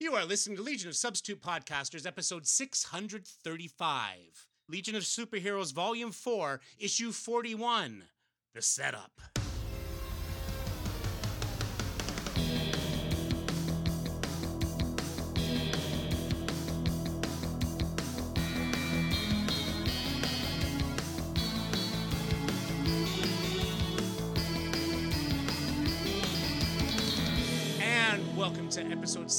You are listening to Legion of Substitute Podcasters, episode 635. Legion of Superheroes, volume 4, issue 41. The setup. And welcome to episode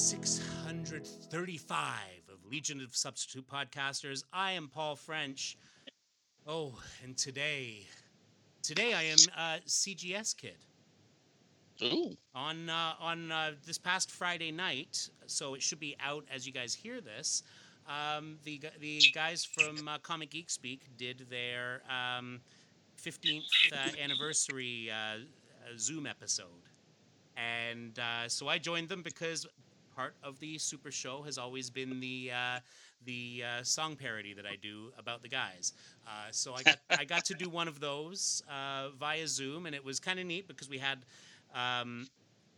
635 of Legion of Substitute Podcasters. I am Paul French. Oh, and today, today I am uh, CGS Kid. Ooh. on uh, on uh, this past Friday night, so it should be out as you guys hear this. Um, the the guys from uh, Comic Geek Speak did their um, 15th uh, anniversary uh, uh, Zoom episode, and uh, so I joined them because part of the Super Show has always been the uh, the uh, song parody that I do about the guys. Uh, so I got I got to do one of those uh, via Zoom, and it was kind of neat because we had um,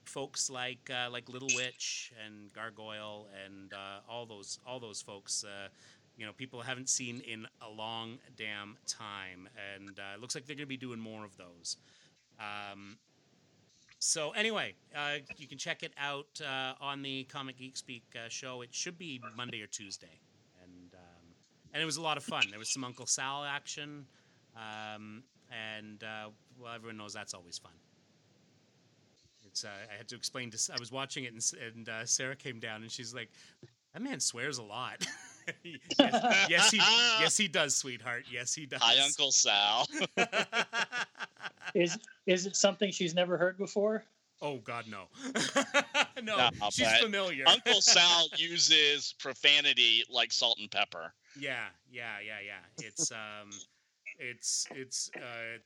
folks like uh, like Little Witch and Gargoyle and uh, all those all those folks. You know, people haven't seen in a long damn time, and uh, it looks like they're going to be doing more of those. Um, so anyway, uh, you can check it out uh, on the Comic Geek Speak uh, show. It should be Monday or Tuesday, and um, and it was a lot of fun. There was some Uncle Sal action, um, and uh, well, everyone knows that's always fun. It's uh, I had to explain to I was watching it and, and uh, Sarah came down and she's like, "That man swears a lot." yes, yes, he yes he does, sweetheart. Yes, he does. Hi, Uncle Sal. Is is it something she's never heard before? Oh God, no, no. No, she's but familiar. Uncle Sal uses profanity like salt and pepper. Yeah, yeah, yeah, yeah. It's um, it's it's uh,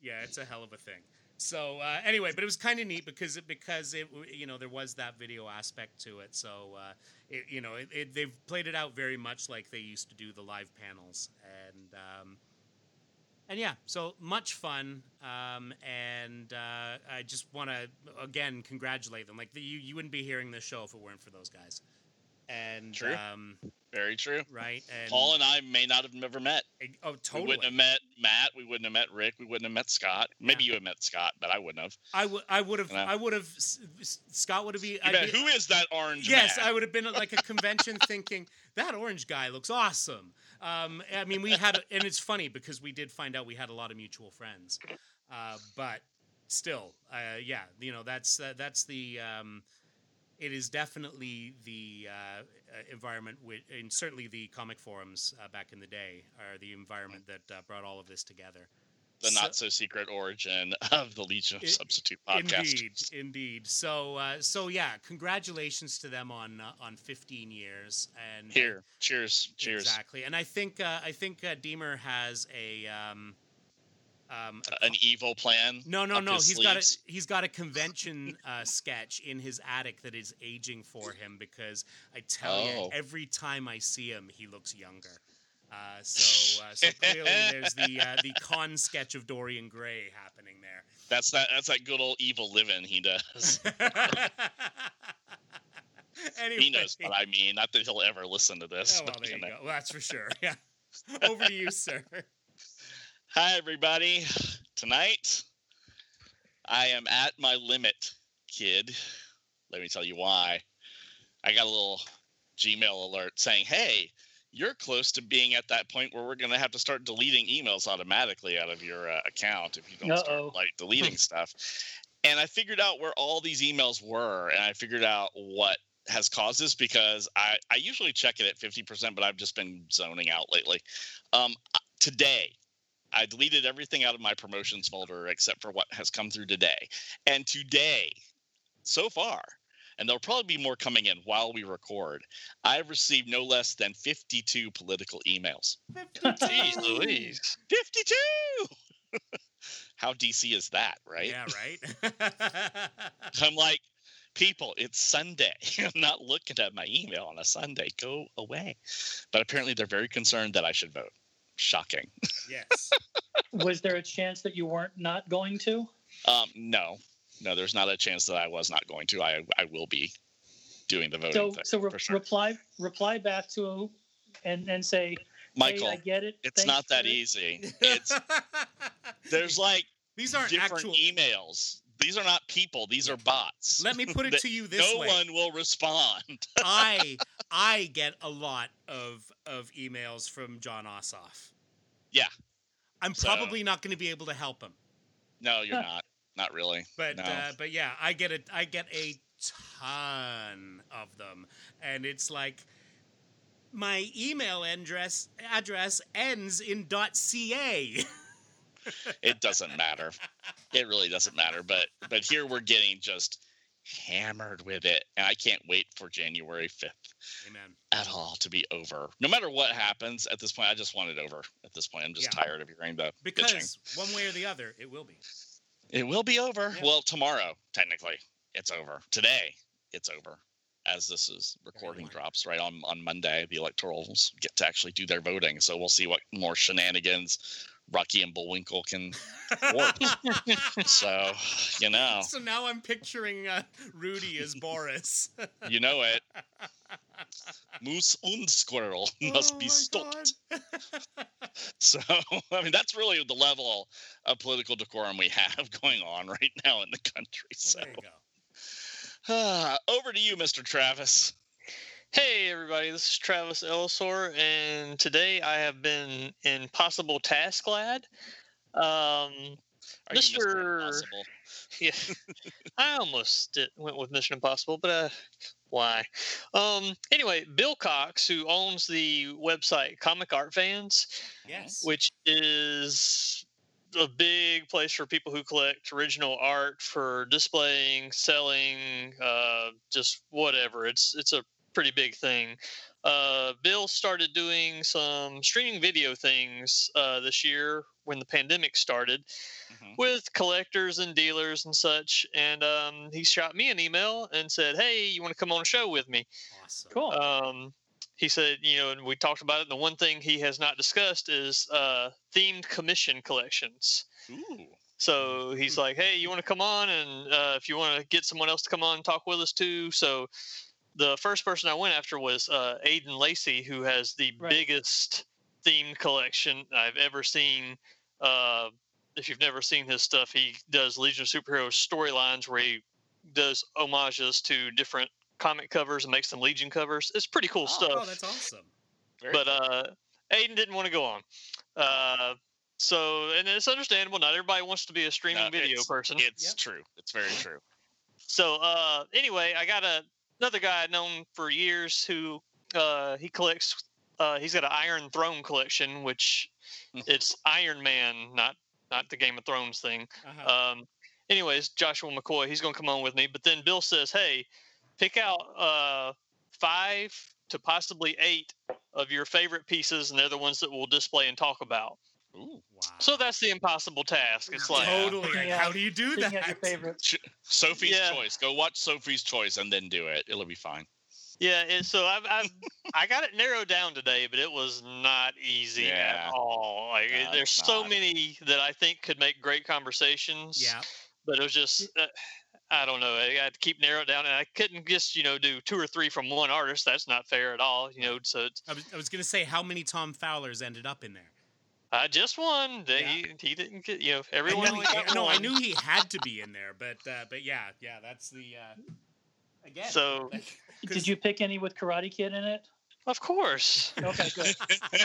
yeah, it's a hell of a thing. So uh, anyway, but it was kind of neat because it because it you know there was that video aspect to it. So uh, it, you know it, it, they've played it out very much like they used to do the live panels and. Um, and yeah, so much fun, um, and uh, I just want to again congratulate them. Like the, you, you wouldn't be hearing this show if it weren't for those guys. And True. Um, Very true. right, and Paul and I may not have never met. oh, totally. We wouldn't have met Matt. We wouldn't have met Rick. We wouldn't have met Scott. Maybe you had met Scott, but I wouldn't have. I would, I would have, Yeah. I would have. Scott would have been. Bet, be- who is that orange guy? yes, man? I would have been at like a convention thinking that orange guy looks awesome. Um, I mean, we had, and it's funny because we did find out we had a lot of mutual friends, uh, but still, uh, yeah, you know, that's uh, that's the. Um, it is definitely the uh, environment, with, and certainly the comic forums uh, back in the day are the environment that uh, brought all of this together. the So- not so secret origin of the Legion of I- Substitute podcast. Indeed, indeed. So, uh, so yeah, congratulations to them on uh, on 15 years. And uh, Here, cheers, cheers. exactly. And I think uh, I think uh, Deemer has a um, um, An evil plan. no, no, no. He's got a he's got a convention uh, sketch in his attic that is aging for him because I tell you, Oh. every time I see him, he looks younger. Uh, so, uh, so clearly, there's the uh, the con sketch of Dorian Gray happening there. That's that. That's that good old evil living he does. anyway, he knows what I mean. Not that he'll ever listen to this. Oh, well, there you know. go. Well, that's for sure. Yeah. Over to you, sir. Hi, everybody. Tonight, I am at my limit, kid. Let me tell you why. I got a little Gmail alert saying, hey, you're close to being at that point where we're going to have to start deleting emails automatically out of your uh, account if you don't Uh-oh. start like deleting stuff. And I figured out where all these emails were, and I figured out what has caused this because I, I usually check it at 50%, but I've just been zoning out lately. Um, today, I deleted everything out of my promotions folder except for what has come through today. And today, so far, and there'll probably be more coming in while we record, I've received no less than 52 political emails. Jeez Louise. 52! How DC is that, right? Yeah, right. I'm like, people, it's Sunday. I'm not looking at my email on a Sunday. Go away. But apparently, they're very concerned that I should vote. Shocking. yes. Was there a chance that you weren't not going to? Um, no, no, there's not a chance that I was not going to. I, I will be. doing the voting So thing. so re- for sure. reply reply back to him and and say, Michael, hey, I get it. it's Thanks not that this." easy. It's there's like These aren't different actual. emails. These are not people. These are bots. Let me put it to you this no way. No one will respond. I I get a lot of of emails from Jon Ossoff. Yeah. I'm So- probably not going to be able to help him, No, you're not. Not really. but no. uh, but yeah, I get it. I get a ton of them, and it's like my email address address ends in .ca. it doesn't matter. It really doesn't matter. But but here we're getting just hammered with it, and I can't wait for January fifth Amen. at all to be over. No matter what happens at this point, I just want it over. At this point, I'm just Yeah. tired of hearing the bitching. Because one way or the other, it will be. It will be over. Yeah. Well, tomorrow, technically, it's over. Today, it's over. As this is recording drops right on on Monday, the electorals get to actually do their voting. So we'll see what more shenanigans Rocky and Bullwinkle can thwart. so you know, So now I'm picturing uh, Rudy as Boris. you know it. Moose and squirrel must Oh be stopped. So I mean, that's really the level of political decorum we have going on right now in the country. So Well, there you go. Over to you, Mr. Travis. Hey everybody, this is Travis Ellisor, and today I have been in Possible Task Lad. Um. Mr. Yeah, I almost did, went with Mission Impossible, but uh, why? Um, anyway, Bill Cox, who owns the website Comic Art Fans, Yes. which is a big place for people who collect original art for displaying, selling, uh, just whatever. It's it's a pretty big thing. Uh, Bill started doing some streaming video things uh, this year when the pandemic started Mhm. with collectors and dealers and such. And um, he shot me an email and said, "Hey, you want to come on a show with me?" Awesome. Cool. um, he said, you know, and we talked about it. The one thing he has not discussed is uh, themed commission collections. Ooh. So he's like, hey, you want to come on? And uh, if you want to get someone else to come on and talk with us too. So the first person I went after was uh, Aiden Lacey, who has the Right. biggest themed collection I've ever seen. Uh, if you've never seen his stuff, he does Legion of Superheroes storylines where he does homages to different comic covers and makes them Legion covers. It's pretty cool Oh, stuff Oh, that's awesome. Very but uh Aiden didn't want to go on. Uh so and it's understandable, not everybody wants to be a streaming No, video it's- person. It's Yep. true. It's very true. So uh anyway, I got a another guy I've known for years who uh he collects uh he's got an Iron Throne collection, which it's Iron Man, not not the Game of Thrones thing. Uh-huh. Um, anyways, Joshua McCoy, he's going to come on with me. But then Bill says, "Hey, pick out uh, five to possibly eight of your favorite pieces, and they're the ones that we'll display and talk about." Ooh. wow. So that's the impossible task. It's like, totally. like, Yeah. How do you do Picking that? your favorite. Sophie's Yeah. choice. Go watch Sophie's choice and then do it. It'll be fine. yeah. And so I've, I've I got it narrowed down today, but it was not easy Yeah. at all. Like No, there's so many that I think could make great conversations. Yeah. but it was just uh, I don't know. I had to keep narrowing down, and I couldn't just you know do two or three from one artist. That's not fair at all. You know, so it's, I was, I was going to say how many Tom Fowlers ended up in there. I just won. They, Yeah. he, he didn't get you know I everyone. knew only he- no, I knew he had to be in there, but uh, but yeah, yeah, that's the uh, again. So like, Did you pick any with Karate Kid in it? of course, Okay, good.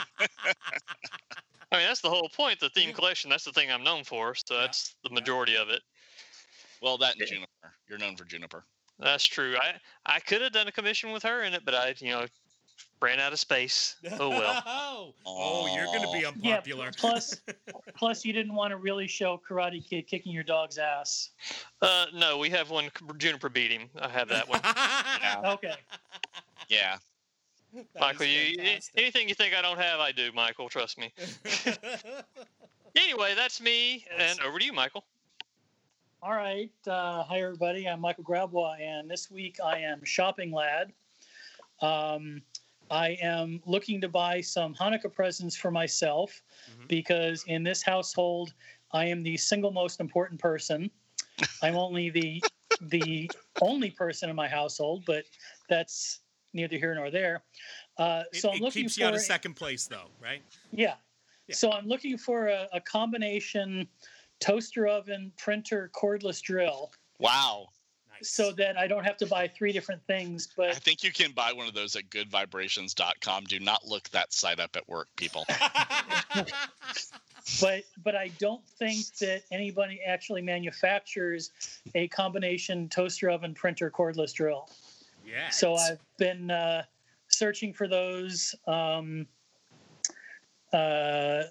I mean that's the whole point. The theme collection. That's the thing I'm known for. So Yeah. that's the Yeah. majority of it. Well, that and Yeah. Juniper. You're known for Juniper. That's true. I I could have done a commission with her in it, but I you know ran out of space. Oh well. oh, oh, you're going to be Yeah, unpopular. plus- Plus, you didn't want to really show Karate Kid kicking your dog's ass. Uh, no, we have one. Juniper beat him. I have that one. Yeah. Okay. Yeah. That Michael, you anything you think I don't have, I do. Michael, trust me. Anyway, that's me, and over to you, Michael. All right. Uh, hi, everybody. I'm Michael Grabwa, and this week I am shopping lad. Um, I am looking to buy some Hanukkah presents for myself Mhm. because in this household, I am the single most important person. I'm only the the only person in my household, but that's neither here nor there. Uh, It, so I'm it looking keeps for you out of second place, though, right? yeah. Yeah. So I'm looking for a, a combination toaster oven, printer, cordless drill, Wow. Nice. so that I don't have to buy three different things. But I think you can buy one of those at goodvibrations.com. Do not look that site up at work, people. but but I don't think that anybody actually manufactures a combination toaster oven, printer, cordless drill. yeah. So I've been uh, searching for those, um, uh,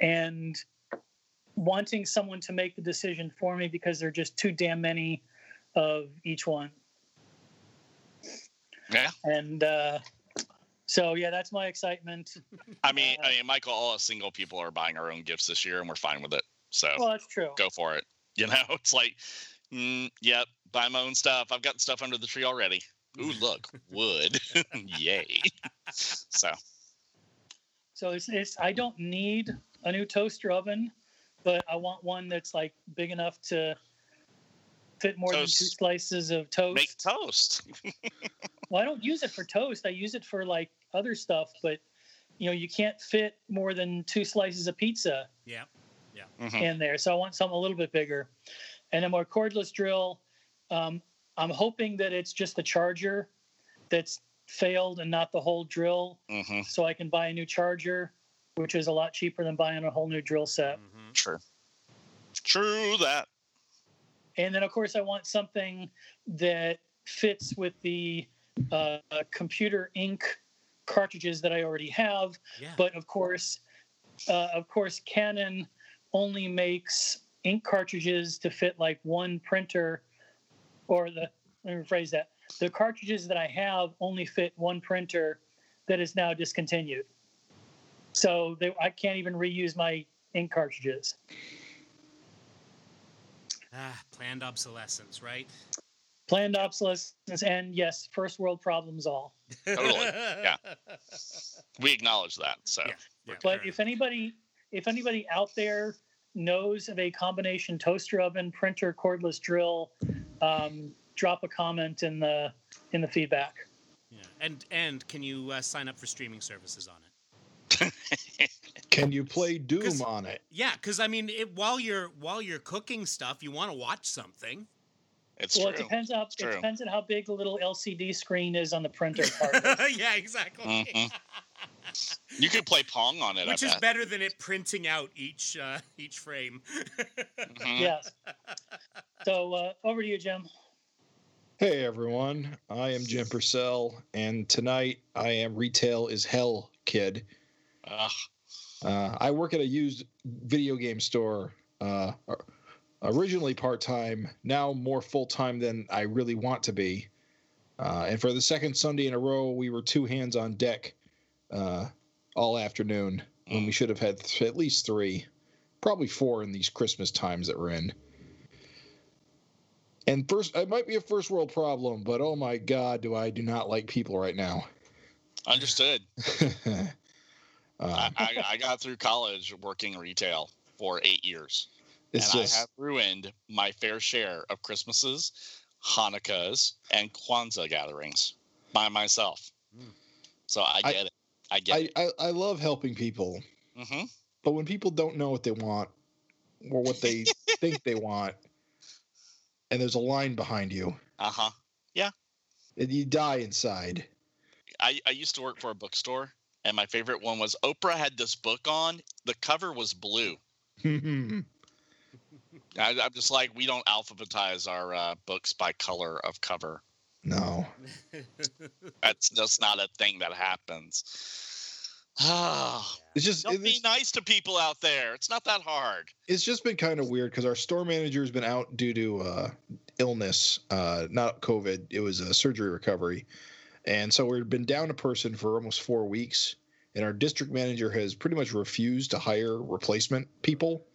and wanting someone to make the decision for me because there are just too damn many of each one. Yeah. And uh, so yeah, that's my excitement. I mean, Uh, I mean, Michael, all us single people are buying our own gifts this year, and we're fine with it. So Well, that's true. go for it. You know, it's like, mm, yep, buy my own stuff. I've got stuff under the tree already. Ooh, look, wood. Yay. So, So it's, it's I don't need a new toaster oven, but I want one that's like big enough to fit more than two slices of toast. make toast. Well, I don't use it for toast. I use it for like other stuff, but you know, you can't fit more than two slices of pizza yeah. Mhm. in there. So I want something a little bit bigger. And a more cordless drill. Um, I'm hoping that it's just the charger that's failed and not the whole drill. Mhm. So I can buy a new charger, which is a lot cheaper than buying a whole new drill set. Mhm. True. True that. And then, of course, I want something that fits with the uh, computer ink cartridges that I already have. Yeah. But of course, uh, of course, Canon only makes ink cartridges to fit like one printer, or the let me rephrase that: the cartridges that I have only fit one printer that is now discontinued. So they, I can't even reuse my ink cartridges. Ah, planned obsolescence, right? Planned obsolescence, and yes, first world problems all. Totally. Yeah. We acknowledge that. So, Yeah. Yeah, But if anybody, if anybody out there knows of a combination toaster oven, printer, cordless drill, um, drop a comment in the in the feedback. Yeah. And and can you uh, sign up for streaming services on it? Can you play Doom 'Cause- on it? Yeah, because I mean, it, while you're while you're cooking stuff, you want to watch something. it's well, it depends how true. it depends on how big the little LCD screen is on the printer part. yeah, exactly. Mhm. You could play Pong on it. Which I is bet. better than it printing out each uh, each frame. Mhm. yes. So uh, over to you, Jim. Hey everyone, I am Jim Purcell, and tonight I am retail is hell kid. Ugh. Uh, I work at a used video game store. Uh, originally part time, now more full time than I really want to be. Uh, and for the second Sunday in a row, we were two hands on deck uh, all afternoon when we should have had th- at least three, probably four in these Christmas times that we're in. And first, it might be a first world problem, but oh my God, do I do not like people right now. Understood. uh, I, I, I got through college working retail for eight years, it's and just I have ruined my fair share of Christmases, Hanukkahs, and Kwanzaa gatherings by myself. Mm. So I I- get it. I get I, it. I, I love helping people, hmm but when people don't know what they want or what they think they want, and there's a line behind you, Uh huh. Yeah. And you die inside. I, I used to work for a bookstore, and my favorite one was Oprah had this book on. The cover was blue. I, I'm just like, we don't alphabetize our uh, books by color of cover. No, that's just not a thing that happens. It's just don't be nice to people out there. It's not that hard. it's just been kind of weird because our store manager has been out due to uh, illness, uh, not COVID. It was a surgery recovery, and so we've been down a person for almost four weeks. And our district manager has pretty much refused to hire replacement people.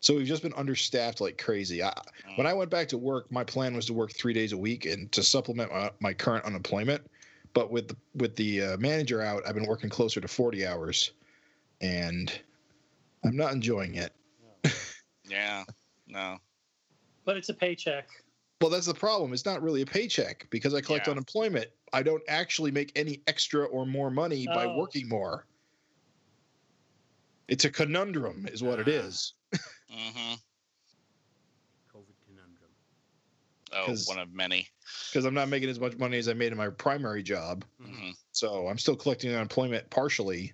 So we've just been understaffed like crazy. I, when I went back to work, my plan was to work three days a week and to supplement my, my current unemployment. But with the with the uh, manager out, I've been working closer to forty hours, and I'm not enjoying it. Yeah, no. But it's a paycheck. Well, that's the problem. It's not really a paycheck because I collect Yeah. unemployment. I don't actually make any extra or more money by Oh. working more. It's a conundrum, is what it Ah. is. hmm COVID conundrum. Oh, 'Cause- one of many. Because I'm not making as much money as I made in my primary job. Mhm. hmm So I'm still collecting unemployment partially,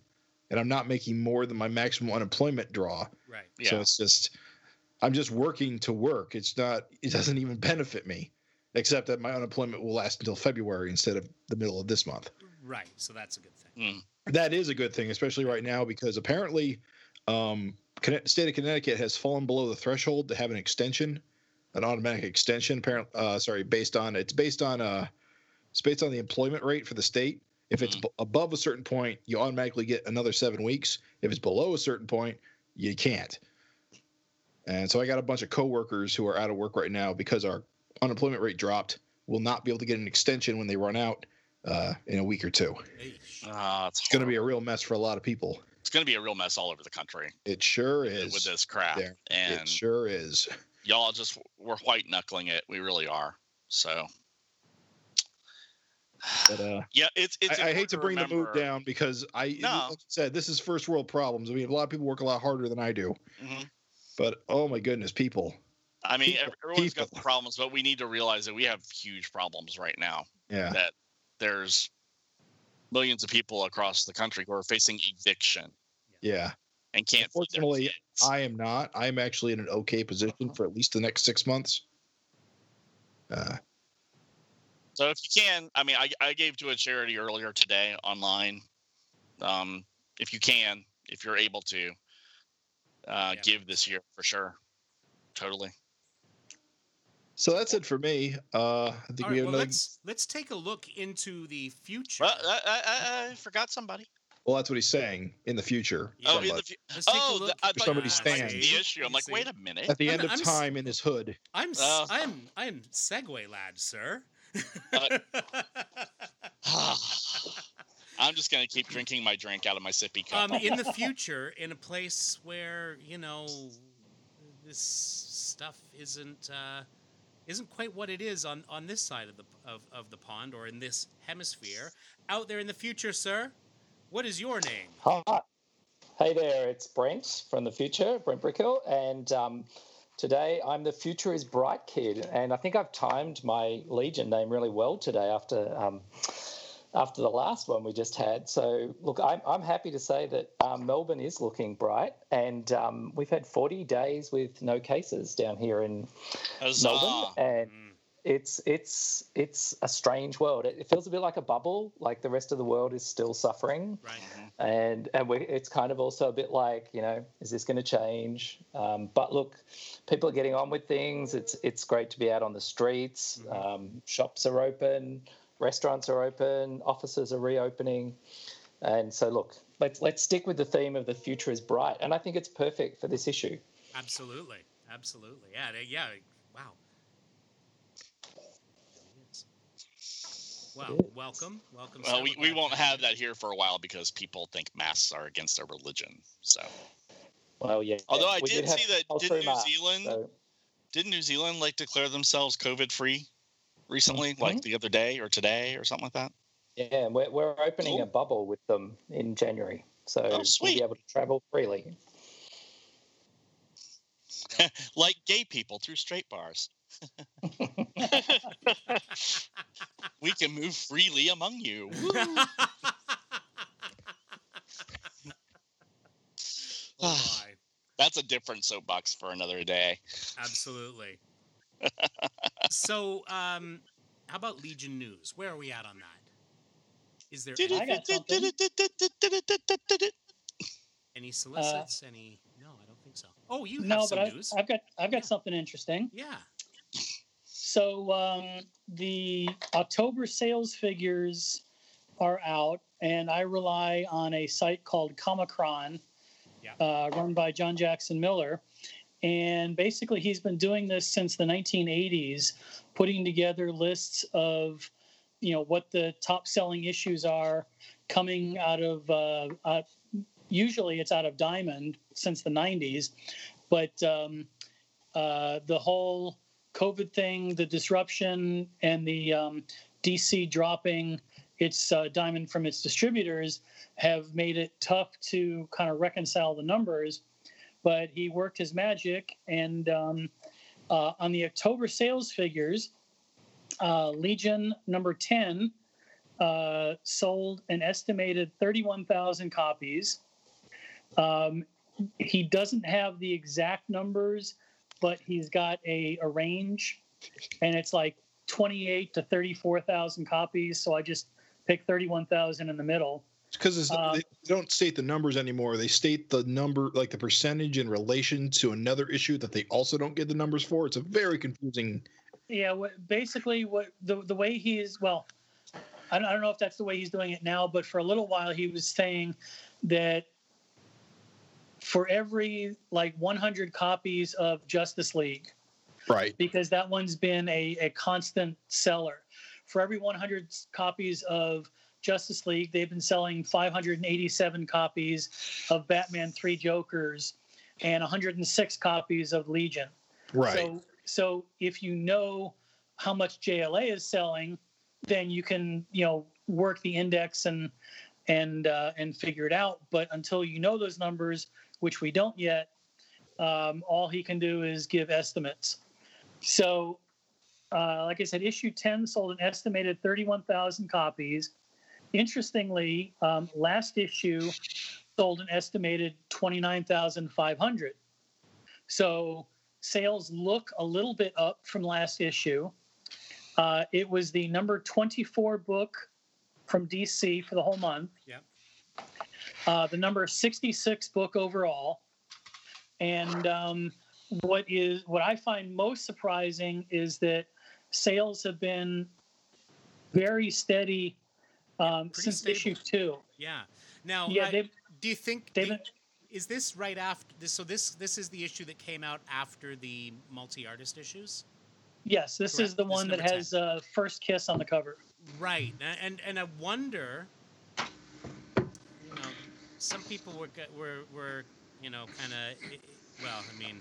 and I'm not making more than my maximum unemployment draw. Right. Yeah. So it's just, I'm just working to work. It's not, it doesn't even benefit me, except that my unemployment will last until February instead of the middle of this month. Right. So that's a good thing. Mm. That is a good thing, especially right now, because apparently, um, state of Connecticut has fallen below the threshold to have an extension, an automatic extension. Apparently, uh, sorry, based on it's based on uh, it's based on the employment rate for the state. If it's Mhm. b- above a certain point, you automatically get another seven weeks. If it's below a certain point, you can't. And so I got a bunch of coworkers who are out of work right now because our unemployment rate dropped. Will not be able to get an extension when they run out uh, in a week or two. Eesh. Ah, it's It's going to be a real mess for a lot of people. It's going to be a real mess all over the country It sure is. with this crap. there. And it sure is. y'all just we're white knuckling it. We really are. So But uh, yeah, it's it's. I, I hate important to bring the mood down because I, No. like said, this is first world problems. I mean, a lot of people work a lot harder than I do. Mhm. But oh my goodness, people. I mean, People- ev- everyone's got people. problems, but we need to realize that we have huge problems right now. Yeah. That there's millions of people across the country who are facing eviction Yeah. and can't. feed Unfortunately. I am not. I am actually in an okay position for at least the next six months. Uh, So if you can, I mean, I, I gave to a charity earlier today online. Um, if you can, if you're able to, uh, Yeah. give this year for sure. Totally. So that's it for me. Uh, I think All we right. have Well, another. let's let's take a look into the future. Well, I, I, I, I forgot somebody. Well, that's what he's saying. In the future, Yeah. Oh, in somebody. the, fu- Let's take a oh, the, I thought somebody you like stands. the issue. I'm like, wait a minute. at the I'm- end of I'm time in his hood. I'm Uh. I'm I'm Segway lad, sir. Uh, I'm just gonna keep drinking my drink out of my sippy cup. um, in the future, in a place where you know this stuff isn't uh, isn't quite what it is on on this side of the of, of the pond or in this hemisphere. Out there in the future, sir, what is your name? Hi. Hey there, it's Brent from the future, Brent Brickhill, and um, today I'm the Future is Bright kid, and I think I've timed my Legion name really well today after um, after the last one we just had. So look, I'm I'm happy to say that um, Melbourne is looking bright, and um, we've had 40 days with no cases down here in Huzzah. Melbourne, and Mm, it's it's it's a strange world. It, it feels a bit like a bubble, like the rest of the world is still suffering right. and and we, it's kind of also a bit like you know is this going to change um, but look people are getting on with things it's it's great to be out on the streets um, shops are open restaurants are open offices are reopening and so look let's let's stick with the theme of the future is bright and i think it's perfect for this issue Absolutely, absolutely. Yeah, yeah. Wow. Wow. Welcome, welcome. Well, we, We're we glad won't have that here for a while because people think masks are against their religion. So, well yeah although I we did have see that, did New masks, Zealand so- did New Zealand like declare themselves COVID free recently, Mhm. like the other day or today or something like that? Yeah, and we're, we're opening Cool. a bubble with them in January. So Oh, we'll be able to travel freely. Like gay people through straight bars. we can move freely among you. oh my. That's a different soapbox for another day. Absolutely. So, um, how about Legion News? Where are we at on that? Is there any, I got something. any solicits? any? No, I don't think so. Oh, you have no, some but I, news. I've got I've got something interesting. yeah. So um, the October sales figures are out, and I rely on a site called Comichron, Yeah. uh, run by John Jackson Miller. And basically, he's been doing this since the 1980s, putting together lists of, you know, what the top selling issues are coming out of. Uh, uh, usually, it's out of Diamond since the 90s, but um, uh, the whole COVID thing, the disruption, and the um, DC dropping its uh, diamond from its distributors have made it tough to kind of reconcile the numbers. But he worked his magic, and um, uh, on the October sales figures, uh, Legion number 10 uh, sold an estimated 31,000 copies. Um, he doesn't have the exact numbers, but he's got a, a range, and it's like 28 to 34,000 copies. So I just picked 31,000 in the middle. Because Um, they don't state the numbers anymore. They state the number, like the percentage in relation to another issue that they also don't get the numbers for. It's a very confusing. Yeah, what, basically, what the the way he is. Well, I don't, I don't know if that's the way he's doing it now, but for a little while he was saying that for every like 100 copies of Justice League, Right. because that one's been a, a constant seller. For every 100 copies of Justice League, they've been selling 587 copies of Batman Three Jokers and 106 copies of Legion. Right. So, so if you know how much JLA is selling, then you can you know work the index and and uh, and figure it out. But until you know those numbers, which we don't yet, um, all he can do is give estimates. So, uh, like I said, issue 10 sold an estimated 31,000 copies. Interestingly, um, last issue sold an estimated 29,500. So, sales look a little bit up from last issue. Uh, it was the number 24 book from DC for the whole month. Yep. Uh, the number 66 book overall. And um, what is what I find most surprising is that sales have been very steady um, pretty since stable. issue two. Yeah. Now, Yeah, I- do you think they've do- been, is this right after this? So this this is the issue that came out after the multi-artist issues, yes, this Correct. is the This is one that 10. has uh, first kiss on the cover. right? And and I wonder, you know, some people were were were you know kind of well, I mean.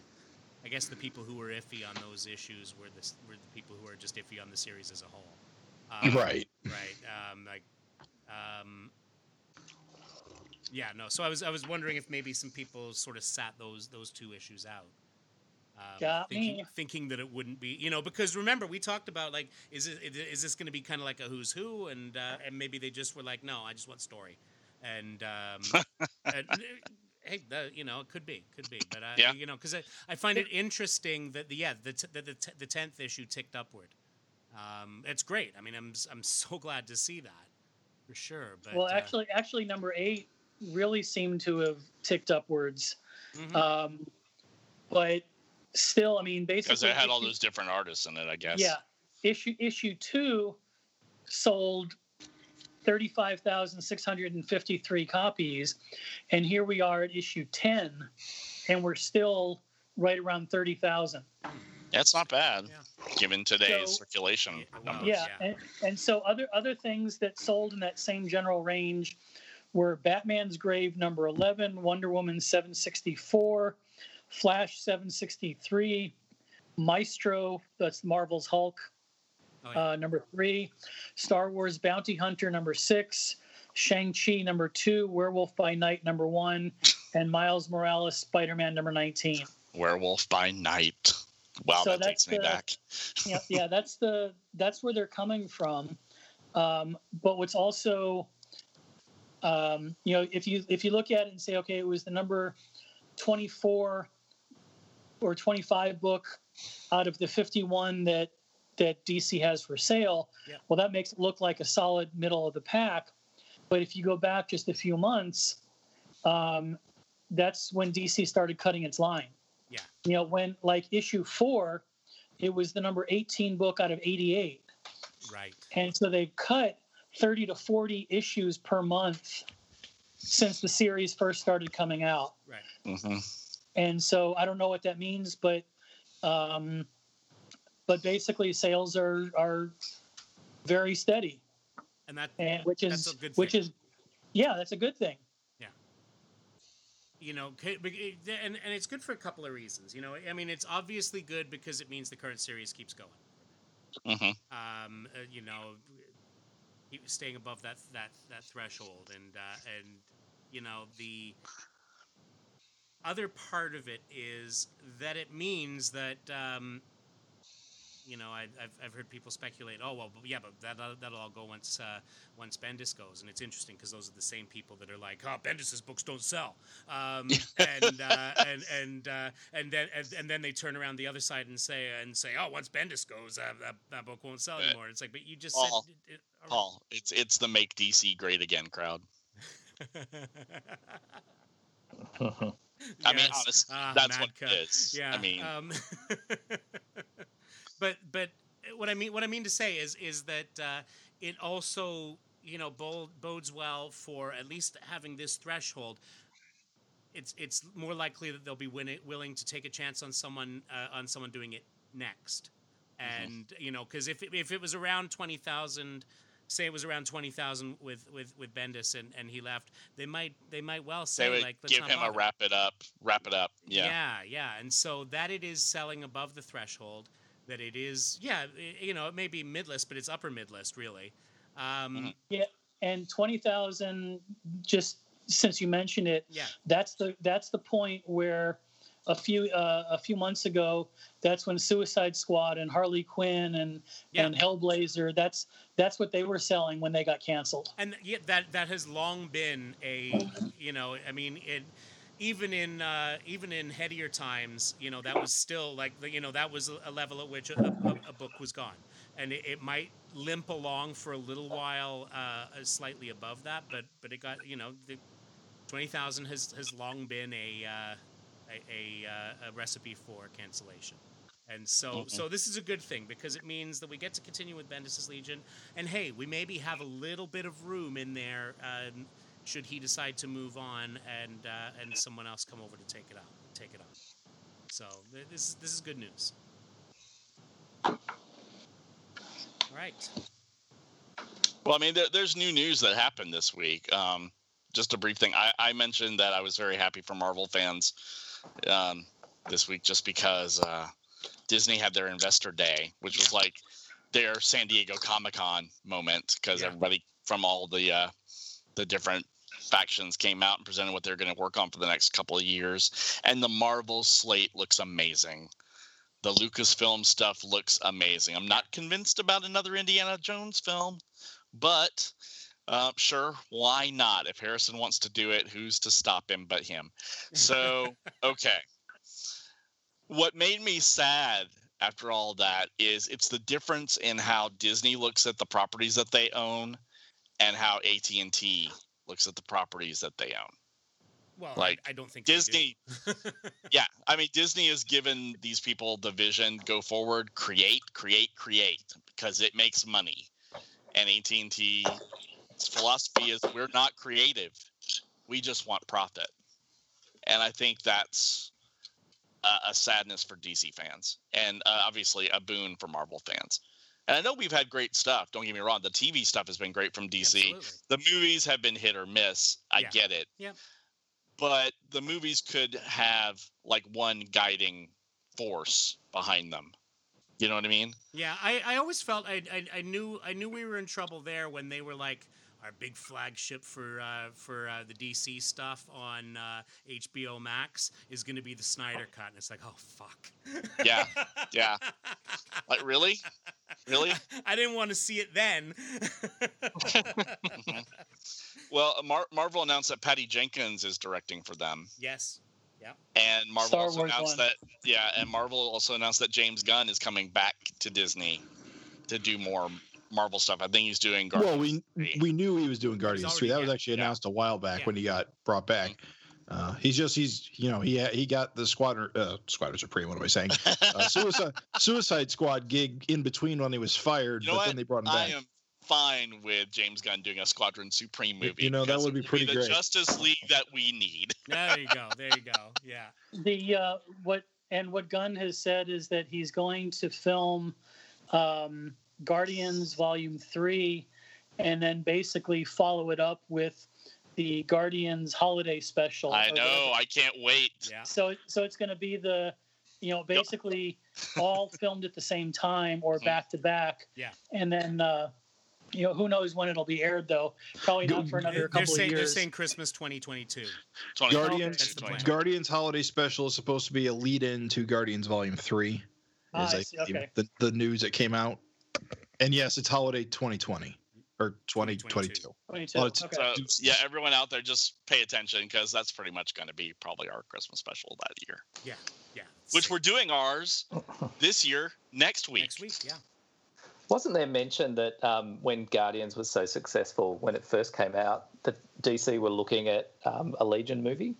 I guess the people who were iffy on those issues were the were the people who were just iffy on the series as a whole. Um, Right. right um like um yeah no so i was i was wondering if maybe some people sort of sat those those two issues out um, Got thinking, me. thinking that it wouldn't be you know because remember we talked about like is it is this going to be kind of like a who's who and uh, and maybe they just were like no i just want story and um and, uh, hey that, you know it could be could be but I, Yeah. you know because I, I find it interesting that the yeah the t- that the, t- the 10th issue ticked upward um, it's great. I mean, I'm I'm so glad to see that for sure. But well, uh, actually, actually, number eight really seemed to have ticked upwards. mhm. Um, but still, I mean, basically, because it had all those different artists in it. I guess. Yeah, issue issue two sold thirty-five thousand six hundred and fifty-three copies, and here we are at issue ten, and we're still right around thirty thousand. That's not bad, Yeah. given today's So- circulation Yeah, numbers. Yeah, yeah. And, and so other other things that sold in that same general range were Batman's Grave number eleven, Wonder Woman seven sixty four, Flash seven sixty three, Maestro that's Marvel's Hulk Oh, yeah. uh, number three, Star Wars Bounty Hunter number six, Shang Chi number two, Werewolf by Night number one, and Miles Morales Spider Man number nineteen. Werewolf by Night. Wow, So that that's takes me back. yeah, yeah, that's the that's where they're coming from. Um, but what's also, um, you know, if you if you look at it and say, okay, it was the number twenty four or twenty five book out of the fifty one that that DC has for sale. Yeah. Well, that makes it look like a solid middle of the pack. But if you go back just a few months, um, that's when DC started cutting its line. Yeah. You know, when like issue four, it was the number 18 book out of 88. right. And so they've cut 30 to 40 issues per month since the series first started coming out. Right. hmm And so I don't know what that means, but um, but basically sales are are very steady, And that and which That's is a good which is yeah, that's a good thing. You know, and and it's good for a couple of reasons. You know, I mean, it's obviously good because it means the current series keeps going. hmm Um, uh, you know, staying above that that that threshold, and uh, and you know the other part of it is that it means that um, you know I, I've, I've heard people speculate oh well yeah but that that'll all go once uh, once Bendis goes and it's interesting because those are the same people that are like oh Bendis's books don't sell um, and, uh, and and uh, and then and, and then they turn around the other side and say and say oh once Bendis goes uh, that, that book won't sell anymore it's like but you just Paul, said it, it, Paul, it's it's the make DC great again crowd. I mean, honest, Ah, that's what Madka. it is. Yeah. I mean, um, but but what I mean what I mean to say is is that uh, it also you know bode, bodes well for at least having this threshold. It's it's more likely that they'll be winning, willing to take a chance on someone uh, on someone doing it next, Mm-hmm. and you know because if it, if it was around twenty thousand. Say it was around twenty thousand with, with, with Bendis and, and he left. They might they might well say they would like let's give him a wrap it up, wrap it up. Yeah. Yeah, yeah. And so that it is selling above the threshold, that it is, yeah, i- you know, it may be mid list, but it's upper mid list, really. Um, Mhm. and 20,000 just since you mentioned it Yeah, that's the that's the point where a few uh, a few months ago that's when Suicide Squad and Harley Quinn and Yeah. and Hellblazer that's that's what they were selling when they got canceled. and yeah, that that has long been a, you know, I mean, it, even in uh, even in headier times, you know, that was still like, you know, that was a- level at which a, a, a book was gone, and it, it might limp along for a little while, uh, slightly above that, but but it got, you know, the twenty thousand has has long been a uh, a, a, uh, a recipe for cancellation. And so, Mhm. so this is a good thing because it means that we get to continue with Bendis's Legion, and hey, we maybe have a little bit of room in there um, should he decide to move on and uh, and someone else come over to take it out, take it on. So th- this this is good news. All right. Well, I mean, there, there's new news that happened this week. Um, just a brief thing. I, I mentioned that I was very happy for Marvel fans um, this week just because uh, Disney had their investor day, which was like their San Diego Comic Con moment because Yeah. everybody from all the uh, the different factions came out and presented what they're going to work on for the next couple of years. And the Marvel slate looks amazing. The Lucasfilm stuff looks amazing. I'm not convinced about another Indiana Jones film, but uh, sure, why not? If Harrison wants to do it, who's to stop him but him? So, okay. What made me sad after all that is it's the difference in how Disney looks at the properties that they own and how AT&T looks at the properties that they own. Well, Like, I, I don't think they do. Disney yeah, I mean Disney has given these people the vision: go forward, create, create, create, because it makes money. And AT and T's philosophy is: we're not creative, we just want profit. And I think that's a, a sadness for DC fans, and uh, obviously a boon for Marvel fans. And I know we've had great stuff. Don't get me wrong; the TV stuff has been great from DC. Absolutely. The movies have been hit or miss. I Yeah. get it. Yep. But the movies could have like one guiding force behind them. You know what I mean? Yeah, I, I always felt I, I, I knew I knew we were in trouble there when they were like our big flagship for uh, for uh, the DC stuff on uh, HBO Max is going to be the Snyder cut, and it's like, oh fuck. Yeah, yeah. Like really? Really? I didn't want to see it then. Well, Mar- Marvel announced that Patty Jenkins is directing for them, yes. Yeah. And Marvel Star also Wars announced one. that yeah, and Marvel also announced that James Gunn is coming back to Disney to do more Marvel stuff. I think he's doing. Well, we three. we knew he was doing Guardians three. That already- was yeah, actually yeah. announced a while back Yeah. when he got brought back. Uh, he's just he's you know he he got the squadron uh, squadron supreme. What am I saying? Uh, suicide Suicide Squad gig in between when he was fired, You know but what? then they brought him back. I am fine with James Gunn doing a Squadron Supreme movie. you know, that would be pretty the great. Justice League that we need. There you go. There you go. Yeah. The uh, what and what Gunn has said is that he's going to film um, Guardians Volume Three, and then basically follow it up with the Guardians holiday special. I know. whatever. I can't wait. Yeah. So so it's going to be the, you know, basically all filmed at the same time or Mhm. back to back. Yeah. And then, uh, you know, who knows when it'll be aired though? Probably not for another couple saying, of years. they're saying Christmas 2022. 20, Guardians That's the plan. Guardians Holiday Special is supposed to be a lead-in to Guardians Volume Three. Ah, Is I I see, believe okay. the the news that came out, and yes, it's holiday 2020 or 2022. 2022. 22. Well, okay. So yeah, everyone out there, just pay attention because that's pretty much going to be probably our Christmas special that year. Yeah. Yeah. Which we're doing ours this year next week. next week. Yeah. Wasn't there mention that um, when Guardians was so successful when it first came out, that DC were looking at um, a Legion movie?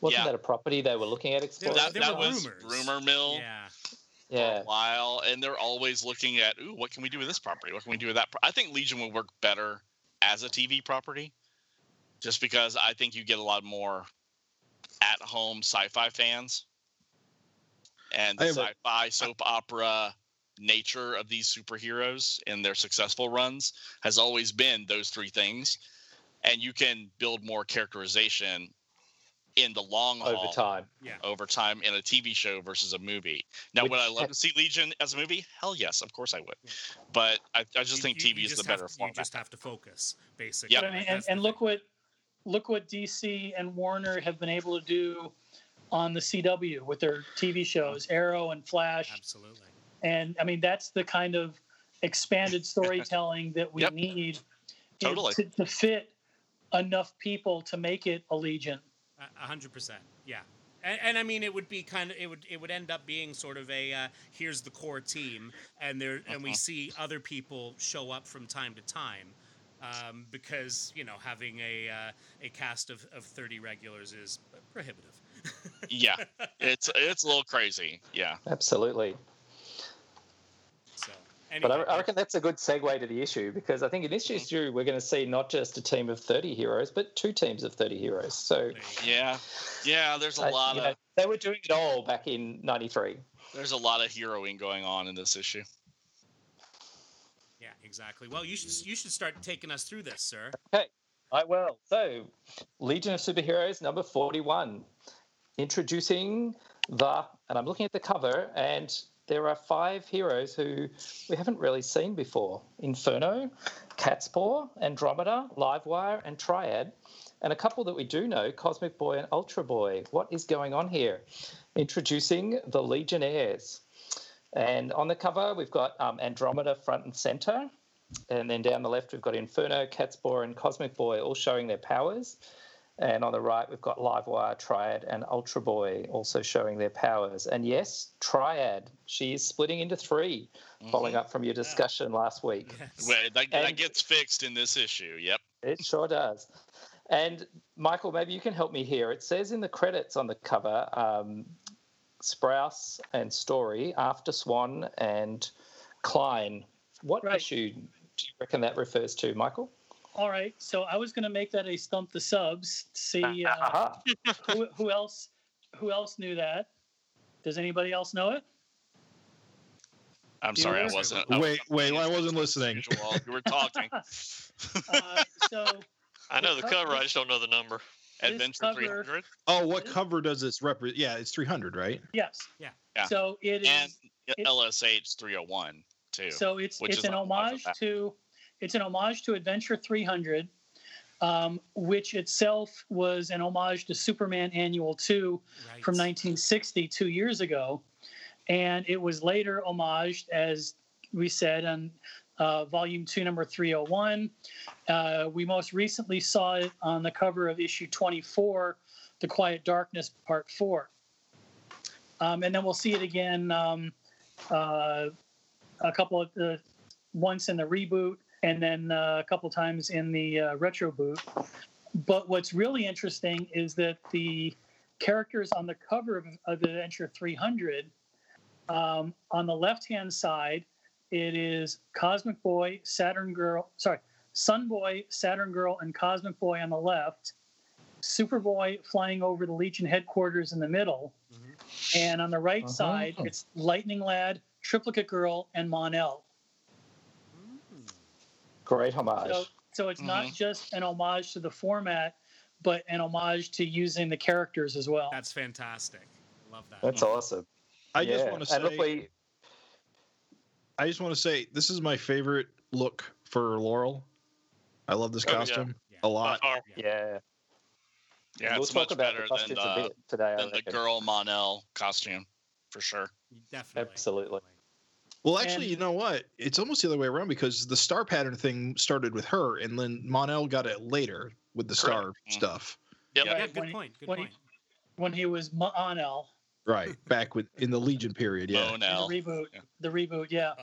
Wasn't Yeah. that a property they were looking at There- exploring? That, there that was rumors. rumor mill Yeah. For a while, and they're always looking at, ooh, what can we do with this property? What can we do with that? Pro-? I think Legion would work better as a TV property, just because I think you get a lot more at-home sci-fi fans, and the I have a- sci-fi soap opera nature of these superheroes and their successful runs has always been those three things, and you can build more characterization in the long haul Over time. Yeah. over time in a TV show versus a movie. Now, Which would I love to see Legion as a movie? Hell yes, of course I would. Yeah. But I, I just You- think TV you is the just better have, You just have to focus, basically. Yep. But I mean, and, and look what look what DC and Warner have been able to do on the CW with their TV shows, Arrow and Flash. Absolutely. And I mean, that's the kind of expanded storytelling that we Yep. need Totally. to, to fit enough people to make it a Legion. A a hundred percent. Yeah. And, and I mean, it would be kind of it would it would end up being sort of a uh, here's the core team, and there and we Uh-huh. see other people show up from time to time, um, because you know having a uh, a cast of, of thirty regulars is prohibitive. yeah, it's it's a little crazy. Yeah, Absolutely. So, But I, I reckon that's a good segue to the issue because I think in this issue we're going to see not just a team of 30 heroes, but two teams of 30 heroes. So there you go. yeah, yeah. There's a uh, lot of know, they were doing it all back in 93. there's a lot of heroing going on in this issue. Yeah, exactly. Well, you should you should start taking us through this, sir. Okay, I will. So, Legion of Superheroes number 41. Introducing the, and I'm looking at the cover, and there are five heroes who we haven't really seen before Inferno, Catspaw, Andromeda, Livewire, and Triad. And a couple that we do know Cosmic Boy and Ultra Boy. What is going on here? Introducing the Legionnaires. And on the cover, we've got um, Andromeda front and center. And then down the left, we've got Inferno, Catspaw, and Cosmic Boy all showing their powers. And on the right, we've got Livewire, Triad, and Ultra Boy also showing their powers. And yes, Triad, she is splitting into 3 following Mhm. up from your discussion last week. Yes. Well, that, that And- gets fixed in this issue. Yep. It sure does. And Michael, maybe you can help me here. It says in the credits on the cover, um, Sprouse and Story after Swan and Klein. What Right. issue do you reckon that refers to, Michael? All right, so I was going to make that a stump the subs. See uh, Aha. who, who else who else knew that. Does anybody else know it? I'm You sorry, I wasn't. I Wait, was- wait, I wasn't listening. Usual. You were talking. Uh, so I know The the cover- cover. I just don't know the number. Adventure 300 Oh, what cover does this represent? Yeah, it's 300, right? yes, Yeah. Yeah. So it is. and it- LSH 301 too. So it's it's an on homage to it's an homage to Adventure 300, um, which itself was an homage to Superman Annual 2 Right. from 1960, two years ago, and it was later homaged, as we said, on uh, Volume 2, Number 301. Uh, we most recently saw it on the cover of issue 24, The Quiet Darkness, Part 4. Um, and then we'll see it again um, uh, a couple of the once in the reboot and then uh, a couple times in the uh, retro boot. But what's really interesting is that the characters on the cover of, of Adventure 300, um, on the left hand side, it is Cosmic Boy, Saturn Girl, sorry, Sun Boy, Saturn Girl, and Cosmic Boy on the left. Superboy flying over the Legion headquarters in the middle. Mhm. And on the right Uh-huh. side, it's Lightning Lad, Triplicate Girl, and Mon-El. Mm. Great homage. So, So it's not Mhm. just an homage to the format, but an homage to using the characters as well. That's fantastic. I love that. That's awesome. I just want to And say, we, I just want to say, this is my favorite look for Laurel. I love this Oh, costume Yeah. a lot. yeah. Yeah, we'll it's much better the than costumes the, today. Than the girl Mon-El costume, for sure. Definitely. Absolutely. Well, actually, And- you know what? It's almost the other way around because the star pattern thing started with her, and then Monel got it later with the star Correct. Mhm. stuff. Yep. Yeah. Yeah, good when point. Good when he- When he was Monel Right, back with in the Legion period. Yeah. in the reboot, Yeah. the reboot, yeah,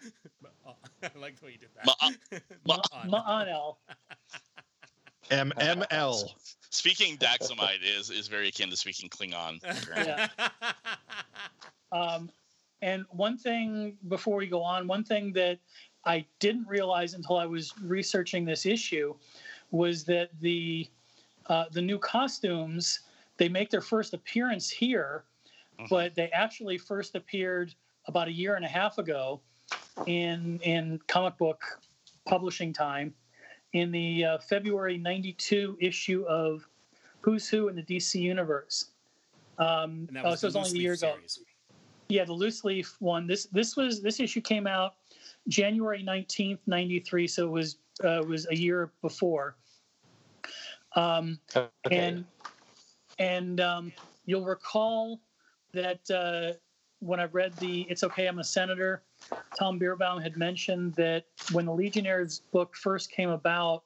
I like the way you did that. Ma- Monel. M M L. Speaking Daxamite is is very akin to speaking Klingon. Yeah. Um, and one thing before we go on, one thing that I didn't realize until I was researching this issue was that the uh, the new costumes they make their first appearance here, Mhm. but they actually first appeared about a year and a half ago in in comic book publishing time in the uh, February '92 issue of Who's Who in the DC Universe. Um, And that oh, was so it was only a year ago. series. Yeah, the loose leaf one. This this was this issue came out January nineteenth, ninety three. So it was uh, was a year before. Um, Okay. and and um, you'll recall that uh, when I read the "It's Okay, I'm a Senator," Tom Bierbaum had mentioned that when the Legionnaires book first came about,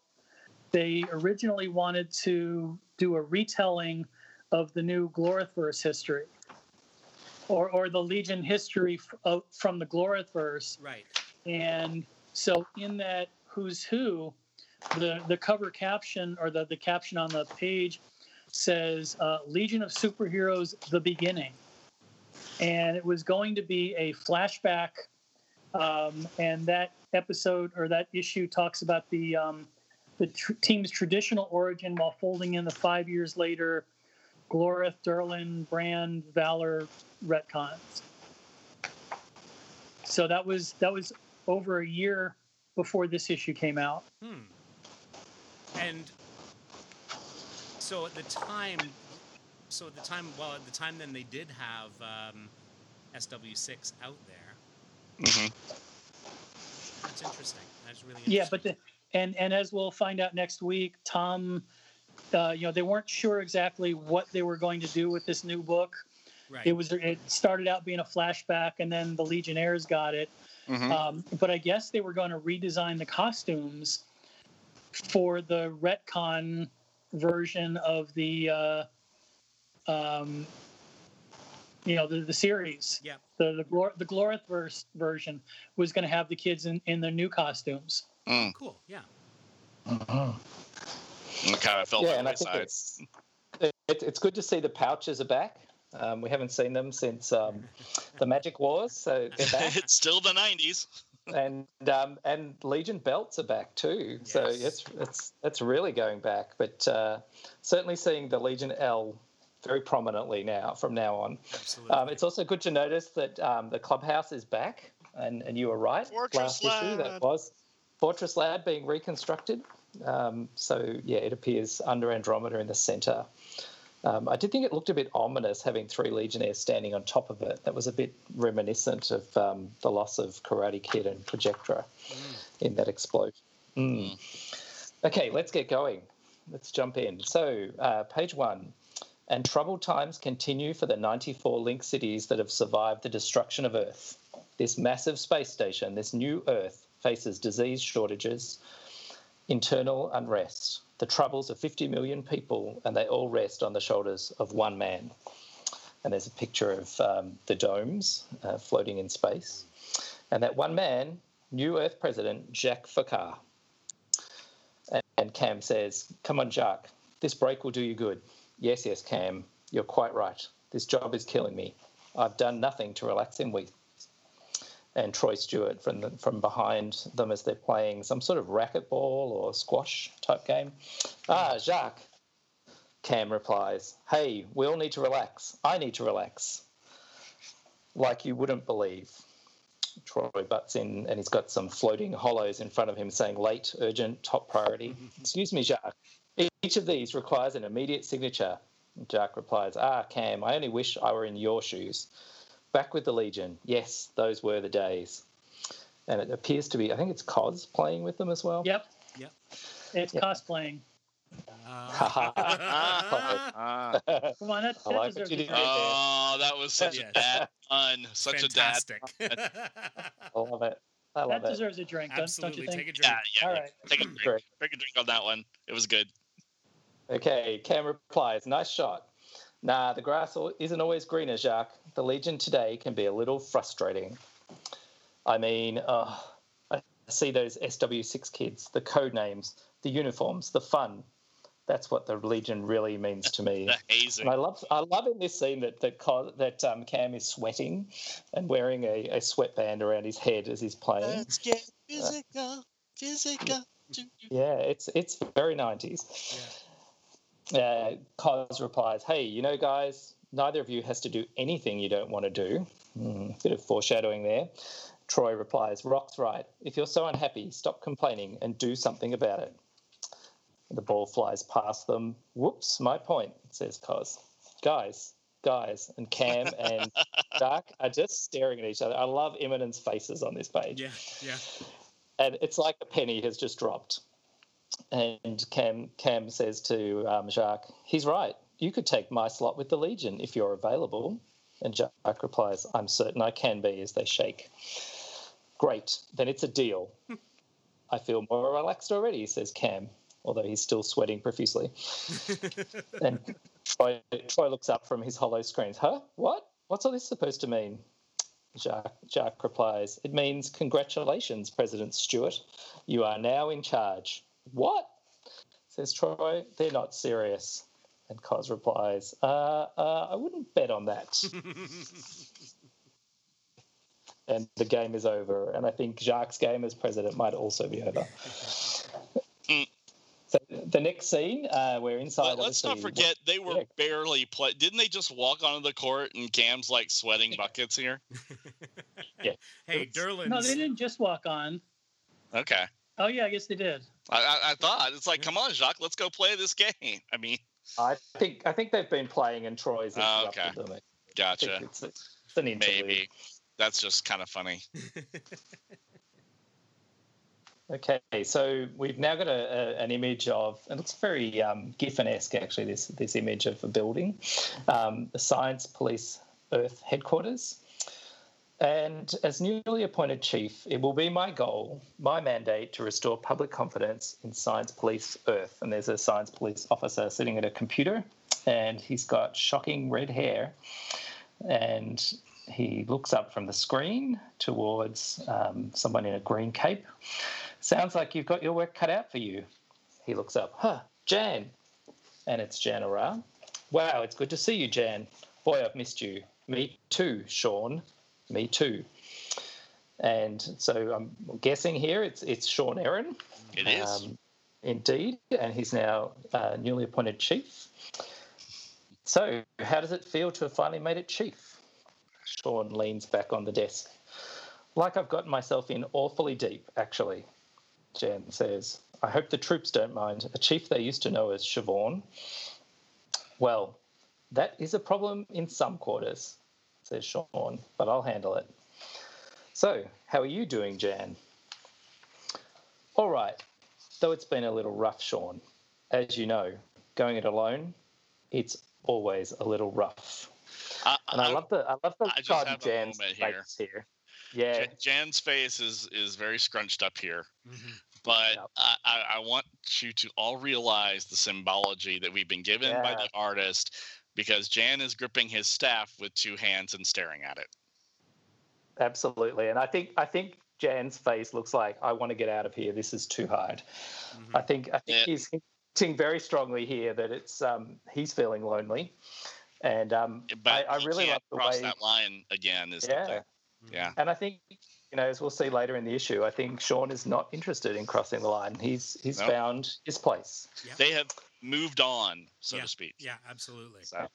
they originally wanted to do a retelling of the new Glorithverse history, or or the Legion history f- of, from the Glorithverse. Right. And so in that who's who, the the cover caption or the, the caption on the page says uh, Legion of Superheroes the beginning. And it was going to be a flashback. Um, and that episode or that issue talks about the um, the tr- team's traditional origin while folding in the five years later Glorith, Derlin, Brand, Valor retcons. So that was that was over a year before this issue came out. Hmm. And so at the time, so at the time, well, at the time, then they did have um, SW6 out there. Mm-hmm. That's interesting. That's really interesting. Yeah, but the, and and as we'll find out next week, Tom, uh, you know, they weren't sure exactly what they were going to do with this new book. right. It was it started out being a flashback, and then the Legionnaires got it. hmm Um, but I guess they were going to redesign the costumes for the retcon version of the, uh, um, you know, the, the series. Yeah. The the, Glor- the Glorithverse version was going to have the kids in, in their new costumes. Mm. cool. Yeah. It kind of fell yeah, by and the I think wayside. it's it, it's good to see the pouches are back. Um, we haven't seen them since um, the Magic Wars, so they're back. it's still the 90s. and um, and Legion belts are back too. So Yes. it's it's it's really going back. But uh, certainly seeing the Legion L very prominently now from now on. Absolutely. Um, it's also good to notice that um, the clubhouse is back, and, and you were right. Fortress last issue that was Fortress Lad being reconstructed. Um, so yeah, it appears under Andromeda in the centre. Um, I did think it looked a bit ominous having three Legionnaires standing on top of it. That was a bit reminiscent of um, the loss of Karate Kid and Projectra in that explosion. Mm. Okay, let's get going. Let's jump in. So, uh, page one. And troubled times continue for the 94 link cities that have survived the destruction of Earth. This massive space station, this new Earth, faces disease shortages, internal unrest, the troubles of 50 million people, and they all rest on the shoulders of one man. And there's a picture of um, the domes uh, floating in space. And that one man, New Earth President Jacques Foccart. And, Cam says, Come on, Jacques, this break will do you good. Yes, yes, Cam, you're quite right. This job is killing me. I've done nothing to relax him with. And Troy Stewart from the, from behind them as they're playing some sort of racquetball or squash type game. Ah, Jacques. Cam replies, Hey, we all need to relax. I need to relax. Like you wouldn't believe. Troy butts in and he's got some floating holos in front of him saying late, urgent, top priority. Excuse me, Jacques. Each of these requires an immediate signature. Jacques replies, Ah, Cam, I only wish I were in your shoes. Back with the Legion. Yes, those were the days. And it appears to be, I think it's Cos playing with them as well. Yep. Yep. It's Yep. cosplaying. Uh, Ah. Come on, that, I that like what deserves you a did oh, that was such Yes. a dad fun. Such fantastic. I love it. I love That it. deserves a drink, don't, don't you think? Take a drink. Yeah, yeah. All right. Take a drink. Take a drink on that one. It was good. Okay, Cam replies, nice shot. Nah, the grass isn't always greener, Jacques. The Legion today can be a little frustrating. I mean, uh, I see those SW6 kids, the code names, the uniforms, the fun. That's what the Legion really means to me. The hazing. And I love, I love in this scene that that, Co- that um, Cam is sweating and wearing a, a sweatband around his head as he's playing. Let's get physical, physical. Yeah, it's it's very nineties. Uh, Cos replies, "Hey, you know, guys, neither of you has to do anything you don't want to do." Hmm, bit of foreshadowing there. Troy replies, "Rock's right. If you're so unhappy, stop complaining and do something about it." The ball flies past them. Whoops, my point," says Cos. Guys, guys, and Cam and Dark are just staring at each other. I love Immonen's faces on this page Yeah, yeah. and it's like a penny has just dropped. And Cam Cam says to um, Jacques, "He's right. You could take my slot with the Legion if you're available." And Jacques replies, "I'm certain I can be." As they shake. Great, then it's a deal. I feel more relaxed already," says Cam, although he's still sweating profusely. and Troy, Troy looks up from his holo screens. Huh? What? What's all this supposed to mean? Jacques, Jacques replies, It means congratulations, President Stewart. You are now in charge. What? Says Troy. They're not serious. And Cos replies, uh, uh, I wouldn't bet on that. and the game is over. And I think Jacques' game as president might also be over. so the next scene, uh, we're inside. But let's not obviously- forget they were Yeah. barely play. Didn't they just walk onto the court and Cam's like sweating buckets here? Hey, Derlin. No, they didn't just walk on. Okay. Oh yeah, I guess they did. I, I, I thought it's like, come on, Jacques, let's go play this game. I mean, I think I think they've been playing and Troy's Oh, interrupted okay. them. Gotcha. it's, it's an interlude. Maybe. That's just kind of funny. Okay, so we've now got a, a, an image of it looks very um, Giffen-esque actually. This this image of a building, um, the Science Police Earth headquarters. And as newly appointed chief, it will be my goal, my mandate to restore public confidence in Science Police Earth. And there's a Science Police officer sitting at a computer, and he's got shocking red hair, and he looks up from the screen towards um, someone in a green cape. Sounds like you've got your work cut out for you. He looks up. Huh, Jan. And it's Jan Arrah. Wow, it's good to see you, Jan. Boy, I've missed you. Me too, Sean. Me too. And so I'm guessing here it's it's Sean Erin. It is. Um, indeed, and he's now uh, newly appointed chief. So, how does it feel to have finally made it chief? Sean leans back on the desk. Like I've gotten myself in awfully deep, actually. Jan says, I hope the troops don't mind. A chief they used to know as Shvaughn. Well, that is a problem in some quarters, says Sean, but I'll handle it. So, how are you doing, Jan? All right, though it's been a little rough, Sean. As you know, going it alone, it's always a little rough. I, And I, I- love the I love the I just have Jan's moment here. face here. Yeah, Jan- Jan's face is is very scrunched up here, Mhm. but Yep. I, I, I want you to all realize the symbology that we've been given by the artist, because Jan is gripping his staff with two hands and staring at it. absolutely. And I think I think Jan's face looks like I want to get out of here. This is too hard. Mhm. I think I think Yeah. he's hinting very strongly here that it's um, he's feeling lonely, and um, But I, I really can't love the cross way. that line again. Is the Yeah, thing. Yeah. and I think you know as we'll see later in the issue, I think Sean is not interested in crossing the line. He's he's No. found his place. They have moved on, so Yeah. to speak. Yeah, absolutely. So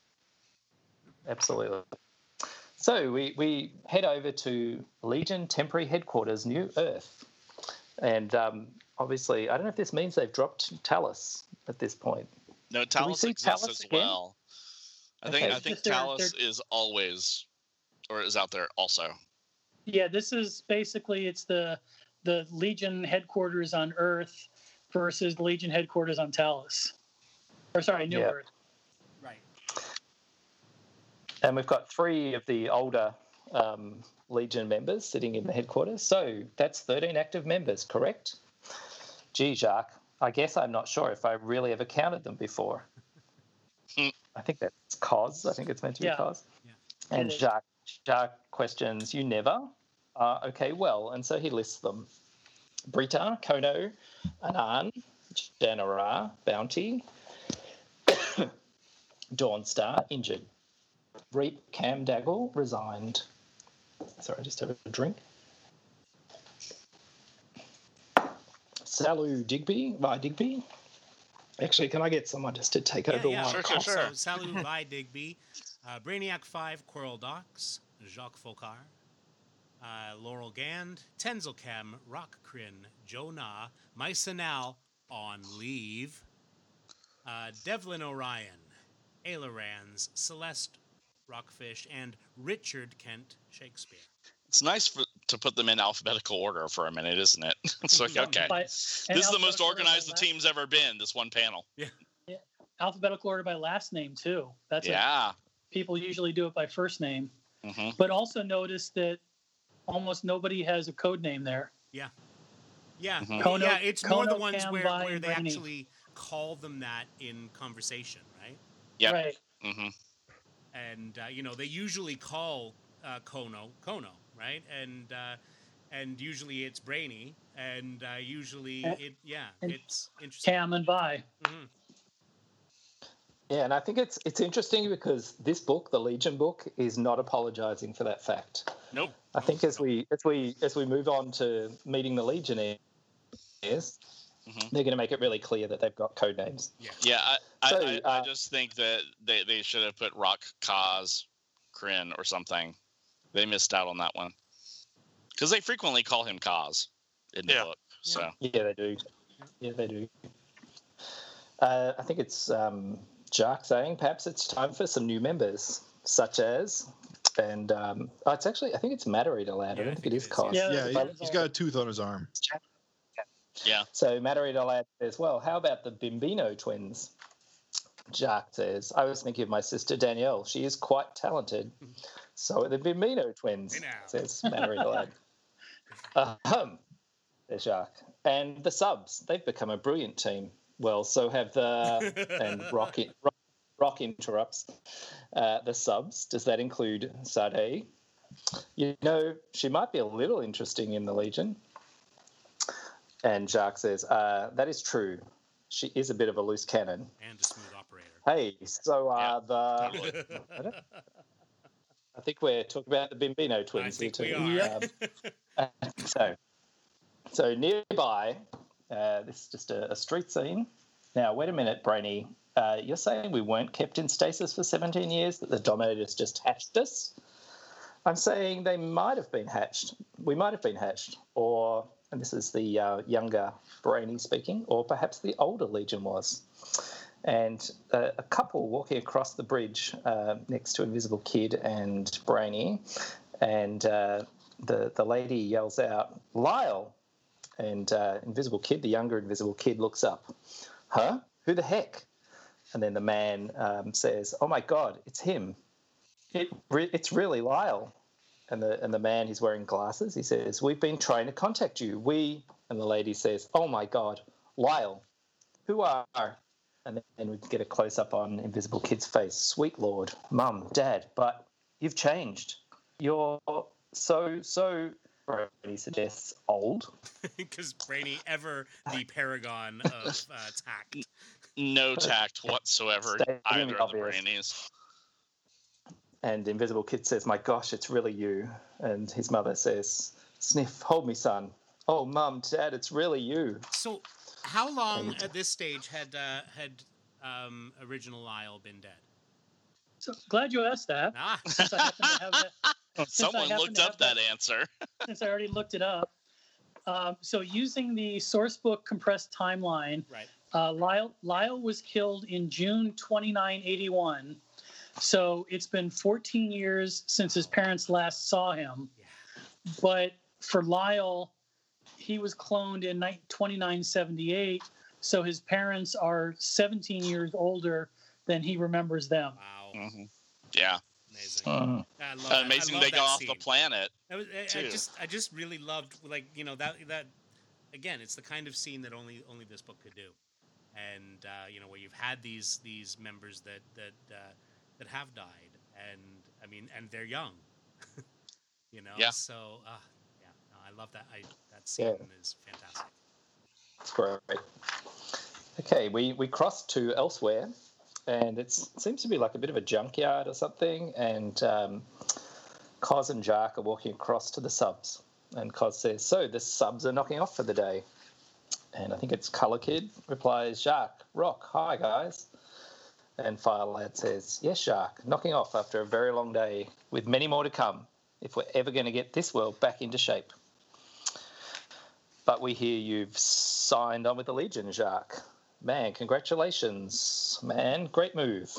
Absolutely. So we, we head over to Legion Temporary Headquarters, New Earth. And um, obviously, I don't know if this means they've dropped Talus at this point. No, Talus see exists Talus as again? well. I think Okay. I think Just they're- Talus is always or is out there also. Yeah, this is basically it's the the Legion headquarters on Earth versus the Legion headquarters on Talus. Or sorry, New Yeah. Earth. Right. And we've got three of the older um, Legion members sitting in the headquarters. So that's 13 active members, correct? Gee, Jacques, I guess I'm not sure if I really ever counted them before. Hmm. I think that's cause. I think it's meant to be Yeah. cause. Yeah. And Jacques, Jacques questions, you never? Uh, okay, well, and so he lists them. Brita, Kono, Anan, Jan Arrah, Bounty, Dawnstar, injured. Reep, Cam Daggle, resigned. Sorry, I just have a drink. Salu Digby, Vi Digby. Actually, can I get someone just to take Yeah, over yeah. while I Sure, sure, cough? sure. So Salu Vi Digby, uh, Brainiac 5, Querl Dox, Jacques Foccart, uh, Laurel Gand, Tenzilcam, Rokk Krinn, Jonah, Mysa Nal on leave, uh, Devlin O'Ryan, Ayla Ranzz, Celeste Rockfish, and Richard Kent Shakespeare. It's nice for, to put them in alphabetical order for a minute, isn't it? it's like okay, By- this is the most alphabetical order by organized the team's ever been. This one panel. Yeah. Alphabetical order by last name too. That's a, yeah. people usually do it by first name. Mm-hmm. But also notice that almost nobody has a code name there. Yeah, Mhm. Kono- yeah. It's more the ones Cam, where, where they Brainy. actually call them that in conversation, right? Yep. Right. hmm and uh, you know they usually call uh, Kono Kono, right? And uh, and usually it's brainy, and uh, usually it yeah, and it's interesting. Cam and Vi. Mhm. Yeah, and I think it's it's interesting because this book, the Legion book, is not apologizing for that fact. Nope. I think as we as we as we move on to meeting the Legionnaires, Mhm. they're going to make it really clear that they've got code names. Yeah, I, I, So, I, I uh, just think that they, they should have put Rock Kaz, Krinn, or something. They missed out on that one. Because they frequently call him Kaz in the Yeah. book. So, Yeah, they do. Yeah, they do. Uh, I think it's um, Jacques saying perhaps it's time for some new members, such as, and um, oh, it's actually I think it's Matter-Eater Lad. Yeah, I I don't think, think it it is is, Cos. yeah. Yeah, Yeah, he, he's got a tooth on his arm. Yeah. So Matter-Eater Lad says, well, how about the Bimbino twins? Jacques says, I was thinking of my sister Danielle. She is quite talented. So are the Bimbino twins, says Matter-Eater Lad. Ahem, says Jacques. And the subs, they've become a brilliant team. Well, so have the and Rock, in, Rock, Rock interrupts uh, the subs. Does that include Sade? You know, she might be a little interesting in the Legion. And Jacques says, uh, "That is true. She is a bit of a loose cannon." and a smooth operator. Hey, so uh, the Totally. I, don't- I think we're talking about the Bimbino twins here too. we are. Um, so, so nearby, uh, this is just a, a street scene. Now, wait a minute, Brainy. Uh, you're saying we weren't kept in stasis for 17 years, that the Dominators just hatched us? I'm saying they might have been hatched. We might have been hatched. Or, and this is the uh, younger Brainy speaking, or perhaps the older Legion was. And uh, a couple walking across the bridge uh, next to Invisible Kid and Brainy. And uh, the, the lady yells out, Lyle! And uh, Invisible Kid, the younger Invisible Kid, looks up. Huh? Who the heck? And then the man um, says, "Oh my God, it's him! It re- it's really Lyle." And the and the man, he's wearing glasses. He says, "We've been trying to contact you. We." And the lady says, "Oh my God, Lyle, who are?" And then we get a close up on Invisible Kid's face. Sweet Lord, Mum, Dad, but you've changed. You're so so. He suggests old. Because Brainy ever the paragon of uh, tact. No tact whatsoever, Stating either the of the obvious. brainies. And Invisible Kid says, My gosh, it's really you. And his mother says, Sniff, hold me, son. Oh, mum, dad, it's really you. So, how long And- at this stage had uh, had um, original Lyle been dead? So glad you asked that. Ah, Since I happen to have that, Someone looked up that- that answer. since I already looked it up. Um, so using the sourcebook compressed timeline, right. uh, Lyle, Lyle was killed in June 2981. So it's been 14 years since his parents last saw him. Yeah. But for Lyle, he was cloned in ni- 2978. So his parents are 17 years older than he remembers them. Wow. Mhm. Yeah, Amazing. I love that. I amazing love they that got off the planet. I, was, I, I just I just really loved like you know that that again it's the kind of scene that only only this book could do, and uh, you know where you've had these these members that that uh, that have died, and I mean and they're young, you know. Yeah. So uh, yeah, no, I love that. I that scene Yeah. is fantastic. It's great. Okay, we, we crossed to elsewhere, and it seems to be like a bit of a junkyard or something. And um, Cos and Jark are walking across to the subs, and Cos says, "So the subs are knocking off for the day." And I think it's Color Kid replies, "Jark, Rock, hi guys." And Fire Lad says, "Yes, Jark, knocking off after a very long day, with many more to come. If we're ever going to get this world back into shape." But we hear you've signed on with the Legion, Jacques. Man, congratulations, man. Great move.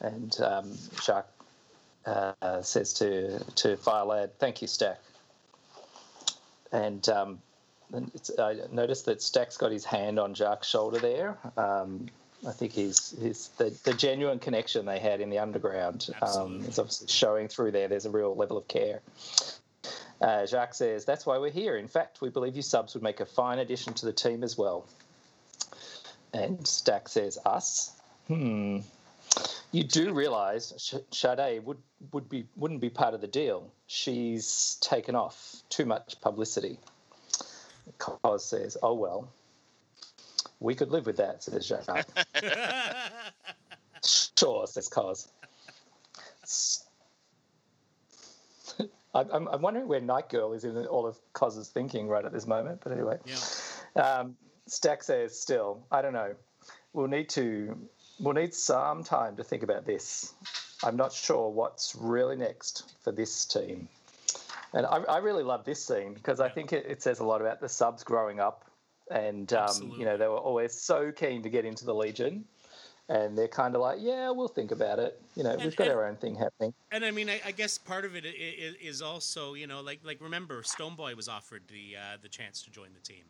And um, uh, says to, to Firelad, thank you, Stack. And um, I noticed that Stack's got his hand on Jacques' shoulder there. Um, I think he's, he's the, the genuine connection they had in the underground um, is obviously showing through there. There's a real level of care. Uh, Jacques says, That's why we're here. In fact, we believe you subs would make a fine addition to the team as well. And Stack says, Us? Hmm. You do realise Sade would, would be, wouldn't be part of the deal. She's taken off. Too much publicity. Cos says, Oh, well. We could live with that, says Jacques. sure, says Cos. I'm, I'm- wondering where Night Girl is in all of Cos's thinking right at this moment. But anyway, yeah. um, Stack says, "Still, I don't know. We'll need to. We'll need some time to think about this. I'm not sure what's really next for this team." And I, I really love this scene because I think it, it says a lot about the subs growing up, and um, you know they were always so keen to get into the Legion. And they're kind of like, yeah, we'll think about it. You know, And- we've got and- our own thing happening. And I mean, I, I guess part of it is, is also, you know, like like remember, Stoneboy was offered the uh, the chance to join the team,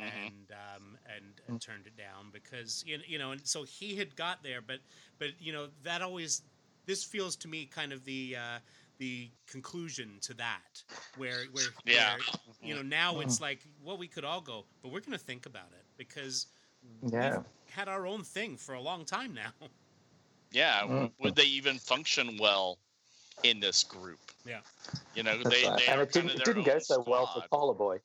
Mhm. and um, and, and turned it down because you know, you know, and so he had got there, but but you know that always this feels to me kind of the uh, the conclusion to that where where, Yeah. where you know now it's like well we could all go, but we're going to think about it because Yeah. we've had our own thing for a long time now. Yeah, Mm. would they even function well in this group? Yeah. You know, That's they, right. they and it didn't, it didn't go own so well for squad. Polar Boy.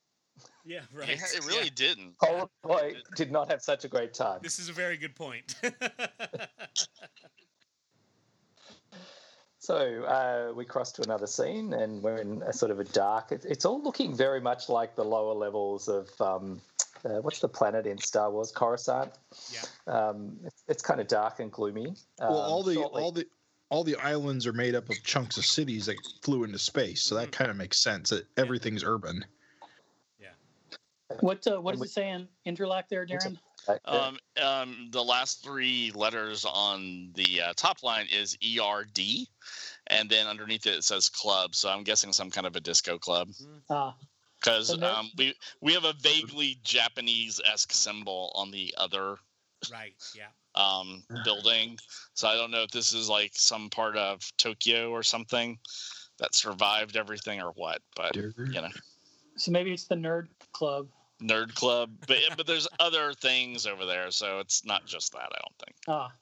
Yeah, right. Yeah, it really didn't. Polar Boy did not have such a great time. This is a very good point. So uh, we cross to another scene, and we're in a sort of a dark. It, it's all looking very much like the lower levels of um, uh, what's the planet in Star Wars, Coruscant. yeah. Um, it's, it's kind of dark and gloomy. Well, Um, all the shortly- all the all the islands are made up of chunks of cities that flew into space, so that kind of makes sense. That everything's urban. What uh, what And does it say in Interlac there, Darren? Um, um, the last three letters on the uh, top line is ERD, and then underneath it it says club. So I'm guessing some kind of a disco club Ah, because So no- um, we we have a vaguely Japanese esque symbol on the other Right. Yeah. um, building. So I don't know if this is like some part of Tokyo or something that survived everything or what. But you know, so maybe it's the nerd club. Nerd club. But but there's other things over there, so it's not just that. I don't think. Ah,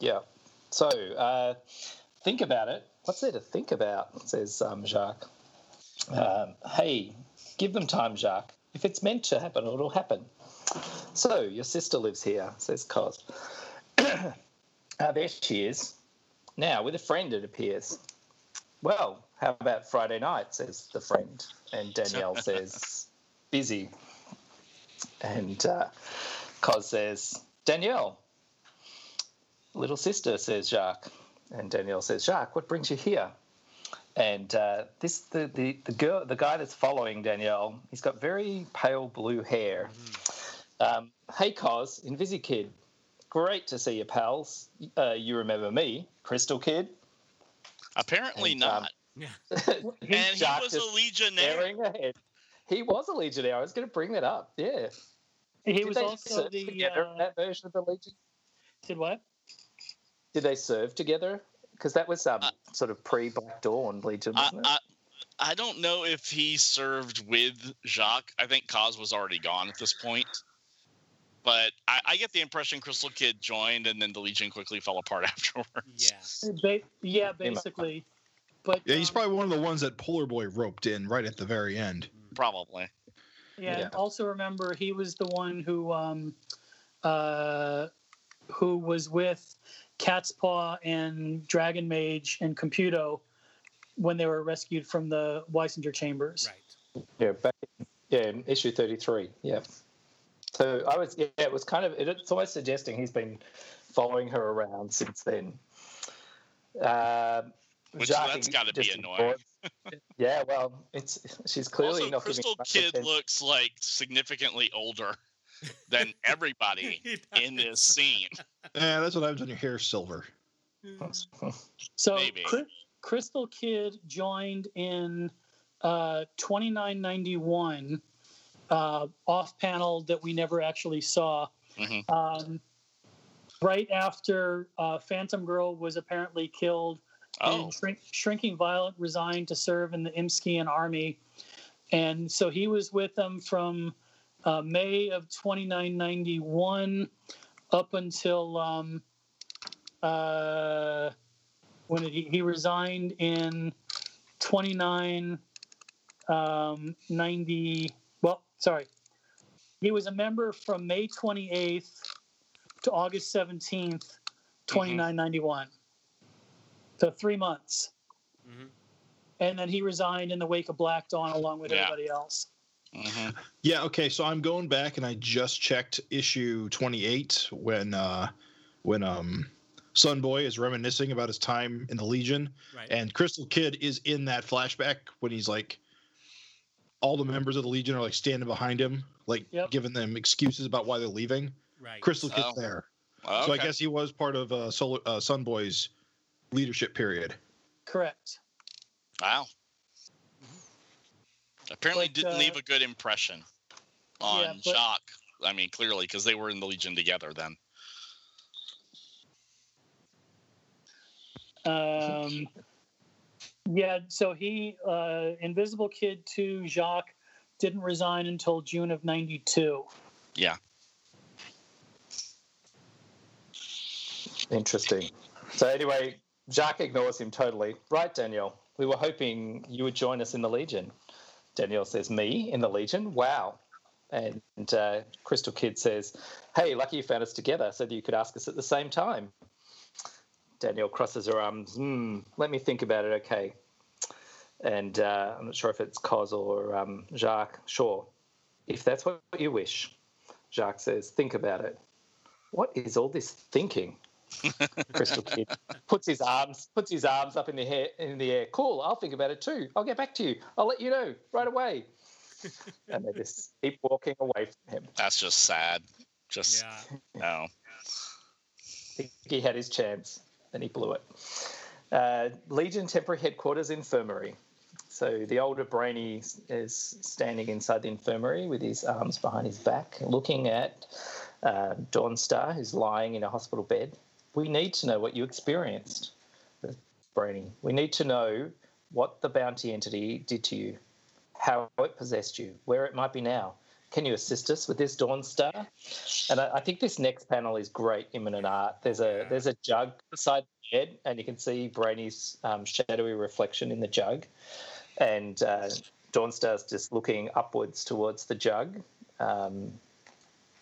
Yeah. So uh, think about it. What's there to think about? Says um, Jacques. Um, hey, give them time, Jacques. If it's meant to happen, it'll happen. So your sister lives here, says Cos. Ah, there she is. Now with a friend, it appears. Well, how about Friday night? Says the friend, and Danielle says busy. And uh, Cos says Danielle, little sister, says Jacques. And Danielle says, Jacques, what brings you here? And uh, this the, the, the girl the guy that's following Danielle, he's got very pale blue hair. Um, hey Cos, Invisikid, great to see you, pals. Uh, you remember me, Crystal Kid? Apparently And, um, not. Yeah. and he Jacques was a legionnaire. Staring ahead. He was a legionnaire. I was going to bring that up. Yeah. He Did was they also serve the together uh, in that version of the Legion. did what? Did they serve together? Because that was um, Uh, sort of pre Black Dawn Legion, I, wasn't it? I, I don't know if he served with Jacques. I think Cos was already gone at this point. But I, I get the impression Crystal Kid joined and then the Legion quickly fell apart afterwards. Yeah. Ba- yeah, basically. But Yeah, he's um, probably one of the ones that Polar Boy roped in right at the very end. Probably. Yeah, Yeah. also remember he was the one who um, uh, who was with Cat's Paw and Dragon Mage and Computo when they were rescued from the Weisinger chambers. Right. Yeah, back yeah, in issue thirty three. Yeah. So I was yeah, it was kind of it, it's almost suggesting he's been following her around since then. Uh, Which Jacques that's got to be annoying. ignores- Yeah, well, it's she's clearly also, not Crystal giving Kid attention. looks like significantly older than everybody in this scene. Yeah, that's what happens when your hair's silver. So Maybe. Cry- Crystal Kid joined in uh, 2991 uh, off panel that we never actually saw. Mhm. Um, right after uh, Phantom Girl was apparently killed, Oh, and Shrink, Shrinking Violet resigned to serve in the Imskian army. And so he was with them from uh, May of 2991 up until um, uh, when did he, he resigned in 29 um, 90 well sorry. He was a member from may 28th to august 17th 2991 so three months Mhm. and then he resigned in the wake of black dawn along with Yeah. everybody else mhm. Yeah, okay, so I'm going back and I just checked issue 28 when uh when um Sunboy is reminiscing about his time in the Legion Right. and Crystal Kid is in that flashback when he's like all the members of the Legion are like standing behind him, like Yep. giving them excuses about why they're leaving. right. Crystal Kid's Oh. there. Okay. So I guess he was part of uh, Solar, uh Sunboy's leadership period. correct Wow. Apparently, But, didn't uh, leave a good impression on yeah, but- Jacques. I mean, clearly, because they were in the Legion together then. Um, yeah, so he, uh, Invisible Kid 2, Jacques, didn't resign until June of 92. Yeah. Interesting. So anyway, Jacques ignores him totally. Right, Danielle. We were hoping you would join us in the Legion. Danielle says, "Me in the Legion? Wow!" And uh, Crystal Kid says, "Hey, lucky you found us together, so that you could ask us at the same time." Danielle crosses her arms. Hmm. Let me think about it. Okay. And uh, I'm not sure if it's Cos or um, Jacques. Sure. If that's what you wish, Jacques says, think about it. What is all this thinking? Crystal Kid puts his arms puts his arms up in the air in the air. Cool, I'll think about it too. I'll get back to you. I'll let you know right away. and they just keep walking away from him. That's just sad. Just Yeah. no. I think he had his chance and he blew it. Uh, Legion Temporary Headquarters Infirmary. So the older Brainy is standing inside the infirmary with his arms behind his back, looking at uh, Dawnstar, who's lying in a hospital bed. We need to know what you experienced, Brainy. We need to know what the bounty entity did to you, how it possessed you, where it might be now. Can you assist us with this Dawnstar? And I, I think this next panel is great Immonen art. There's a there's a jug beside the bed, and you can see Brainy's um, shadowy reflection in the jug, and uh, Dawnstar's just looking upwards towards the jug, um,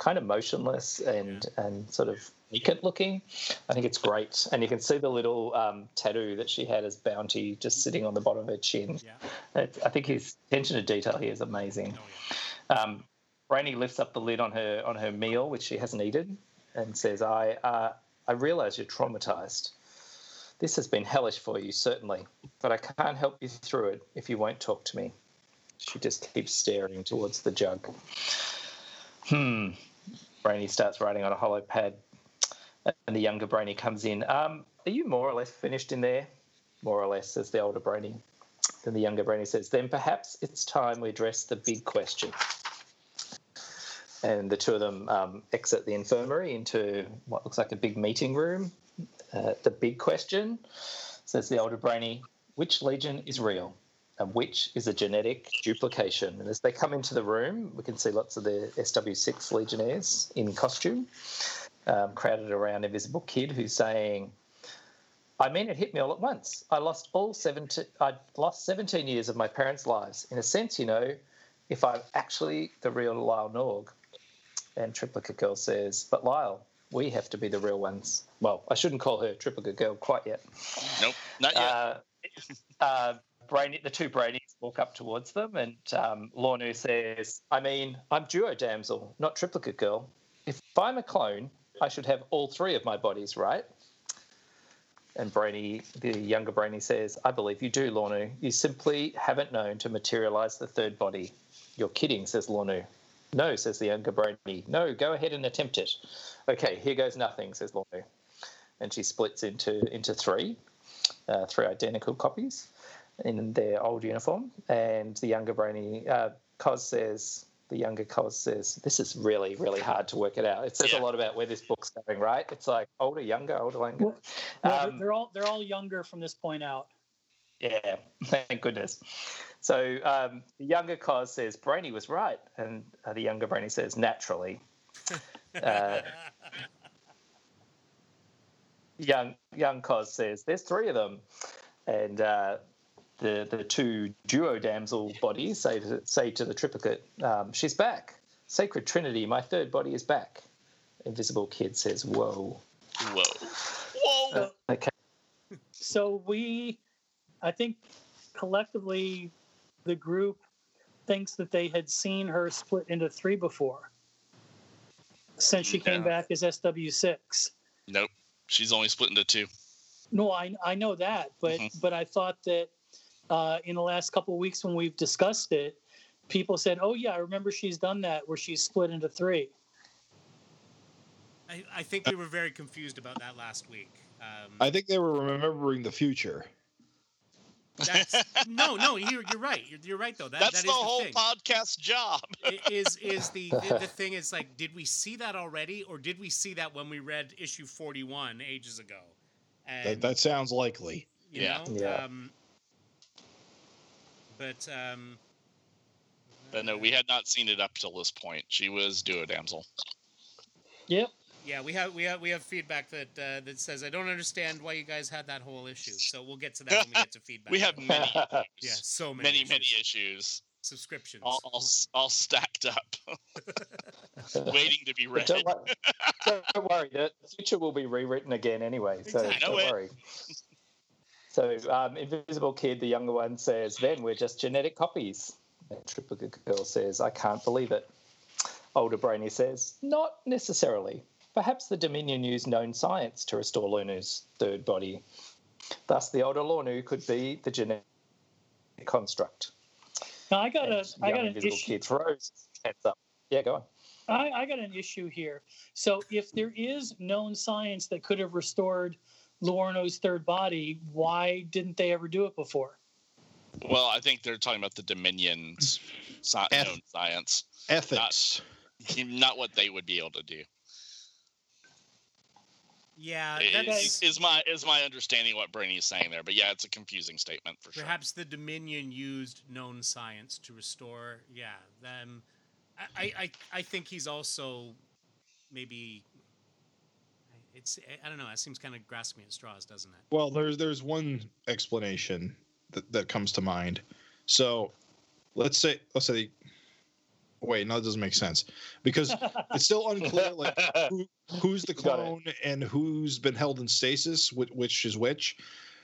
kind of motionless and and sort of naked looking. I think it's great, and you can see the little um, tattoo that she had as Bounty just sitting on the bottom of her chin. Yeah. I think his attention to detail here is amazing. Oh yeah. Um, Brainy lifts up the lid on her on her meal, which she hasn't eaten, and says, "I uh, I realize you're traumatized. This has been hellish for you, certainly, but I can't help you through it if you won't talk to me. She just keeps staring towards the jug. Hmm. Brainy starts writing on a holo pad, and the younger Brainy comes in. Um, are you more or less finished in there? More or less, says the older Brainy. Then the younger Brainy says, Then perhaps it's time we address the big question. And the two of them um, exit the infirmary into what looks like a big meeting room. Uh, the big question, says the older Brainy, which legion is real? And which is a genetic duplication. And as they come into the room, we can see lots of the SW6 Legionnaires in costume, um, crowded around Invisible Kid, who's saying, I mean, it hit me all at once. I lost all 17, I lost 17 years of my parents' lives. In a sense, you know, if I'm actually the real Lyle Norg. And Triplicate Girl says, but Lyle, we have to be the real ones. Well, I shouldn't call her Triplicate Girl quite yet. Nope, not yet. Uh, uh, The two Brainies walk up towards them, and um, Lornu says, I mean, I'm duo damsel, not triplicate girl. If I'm a clone, I should have all three of my bodies, right? And Brainy, the younger Brainy says, I believe you do, Lornu. You simply haven't known to materialize the third body. You're kidding, says Lornu. No, says the younger Brainy. No, go ahead and attempt it. Okay, here goes nothing, says Lornu. And she splits into into three, uh, three identical copies in their old uniform, and the younger Brainy uh, Cos says the younger Cos says this is really really hard to work it out. It says Yeah. a lot about where this book's going, right? It's like older, younger, older, younger. Well, No, they're- Um, they're all they're all younger from this point out. Yeah, thank goodness. So um, the younger Cos says Brainy was right, and uh, the younger Brainy says naturally. Uh, young young Cos says there's three of them, and uh, the the two duo damsel bodies say to, say to the triplicate, um, she's back. Sacred Trinity, my third body is back. Invisible Kid says, "Whoa." Whoa. Whoa. Uh, okay. So we, I think, collectively, the group thinks that they had seen her split into three before, since she came Yeah. back as SW6. Nope. She's only split into two. No, I I know that, but Mhm. but I thought that uh, in the last couple of weeks when we've discussed it, people said, "Oh yeah, I remember she's done that where she's split into three. I, I think we were very confused about that last week. Um, I think they were remembering the future. that's, no, no, you're, you're right. You're, you're right though. That, That's that the is whole thing. podcast job. Is is the, the the thing is like did we see that already or did we see that when we read issue 41 ages ago and That, that sounds likely. you Yeah. know Yeah. um but um But no, we had not seen it up till this point. She was duo damsel. Yep. yeah we have we have we have feedback that uh, that says i don't understand why you guys had that whole issue so we'll get to that when we get to feedback We have many, yeah issues. so many many, many issues. issues, subscriptions all, all, all stacked up, waiting to be read. Don't, wor- don't worry, the future will be rewritten again anyway. So Exactly. don't worry. So um, Invisible Kid, the younger one, says, "Then we're just genetic copies." And Triplicate Girl says, "I can't believe it." Older Brainy says, "Not necessarily. Perhaps the Dominion used known science to restore Lornu's third body. Thus, the older Lornu could be the genetic construct." Now I got a I got an issue. Hands up. Yeah, go on. I, I got an issue here. So if there is known science that could have restored Lornu's third body, why didn't they ever do it before? Well, I think they're talking about the Dominion's sci- Eth- known science, Ethics. not what they would be able to do. yeah Is, that's is my is my understanding what Brainy is saying there? But yeah, it's a confusing statement for sure. Perhaps the Dominion used known science to restore. Yeah, them. I, I, I think he's also maybe. It's I don't know. It seems kind of grasping at straws, doesn't it? Well, there's there's one explanation that, that comes to mind. So, let's say let's say. Wait, no, that doesn't make sense because it's still unclear like who, who's the clone and who's been held in stasis, which, which is which.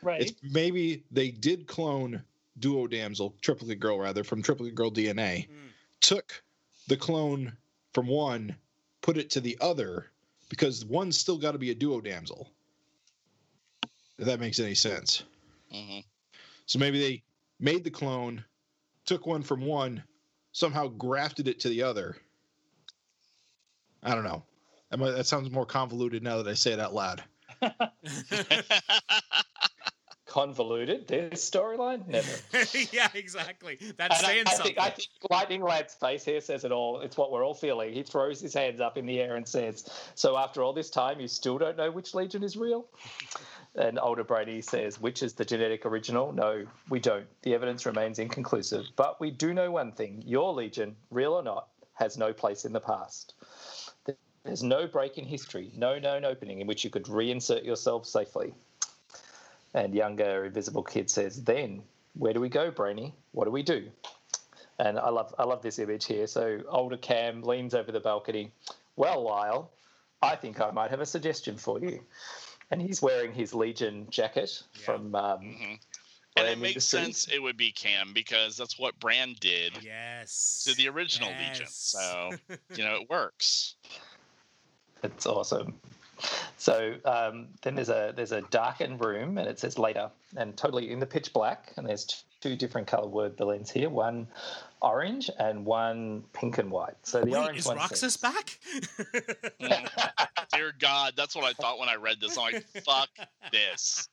right. It's maybe they did clone Duo Damsel, Triplicate Girl rather, from Triplicate Girl DNA, Mm. took the clone from one, put it to the other, because one's still got to be a duo damsel. If that makes any sense. hmm So maybe they made the clone, took one from one, somehow grafted it to the other. I don't know. That sounds more convoluted now that I say it out loud. Convoluted. This storyline? Never. yeah, exactly. That's And I- saying I, something. think, I think Lightning Lad's face here says it all. It's what we're all feeling. He throws his hands up in the air and says, So after all this time, you still don't know which Legion is real? And older Brainy says, Which is the genetic original? No, we don't. The evidence remains inconclusive. But we do know one thing your Legion, real or not, has no place in the past. There's no break in history, no known opening in which you could reinsert yourself safely. And younger Invisible Kid says, Then, where do we go, Brainy? What do we do? And I love I love this image here. So older Cam leans over the balcony. Well, Lyle, I think I might have a suggestion for you. And he's wearing his Legion jacket Yeah. from um, hmm And Brand it makes Industries. sense it would be Cam because that's what Brand did yes. to the original Legion. So, you know, it works. It's awesome. So um, then there's a there's a darkened room, and it says later, and totally in the pitch black. And there's two different color word balloons here, one orange and one pink and white. So the Wait, orange is one Roxxas says- back? Dear God, that's what I thought when I read this. I'm like, fuck this.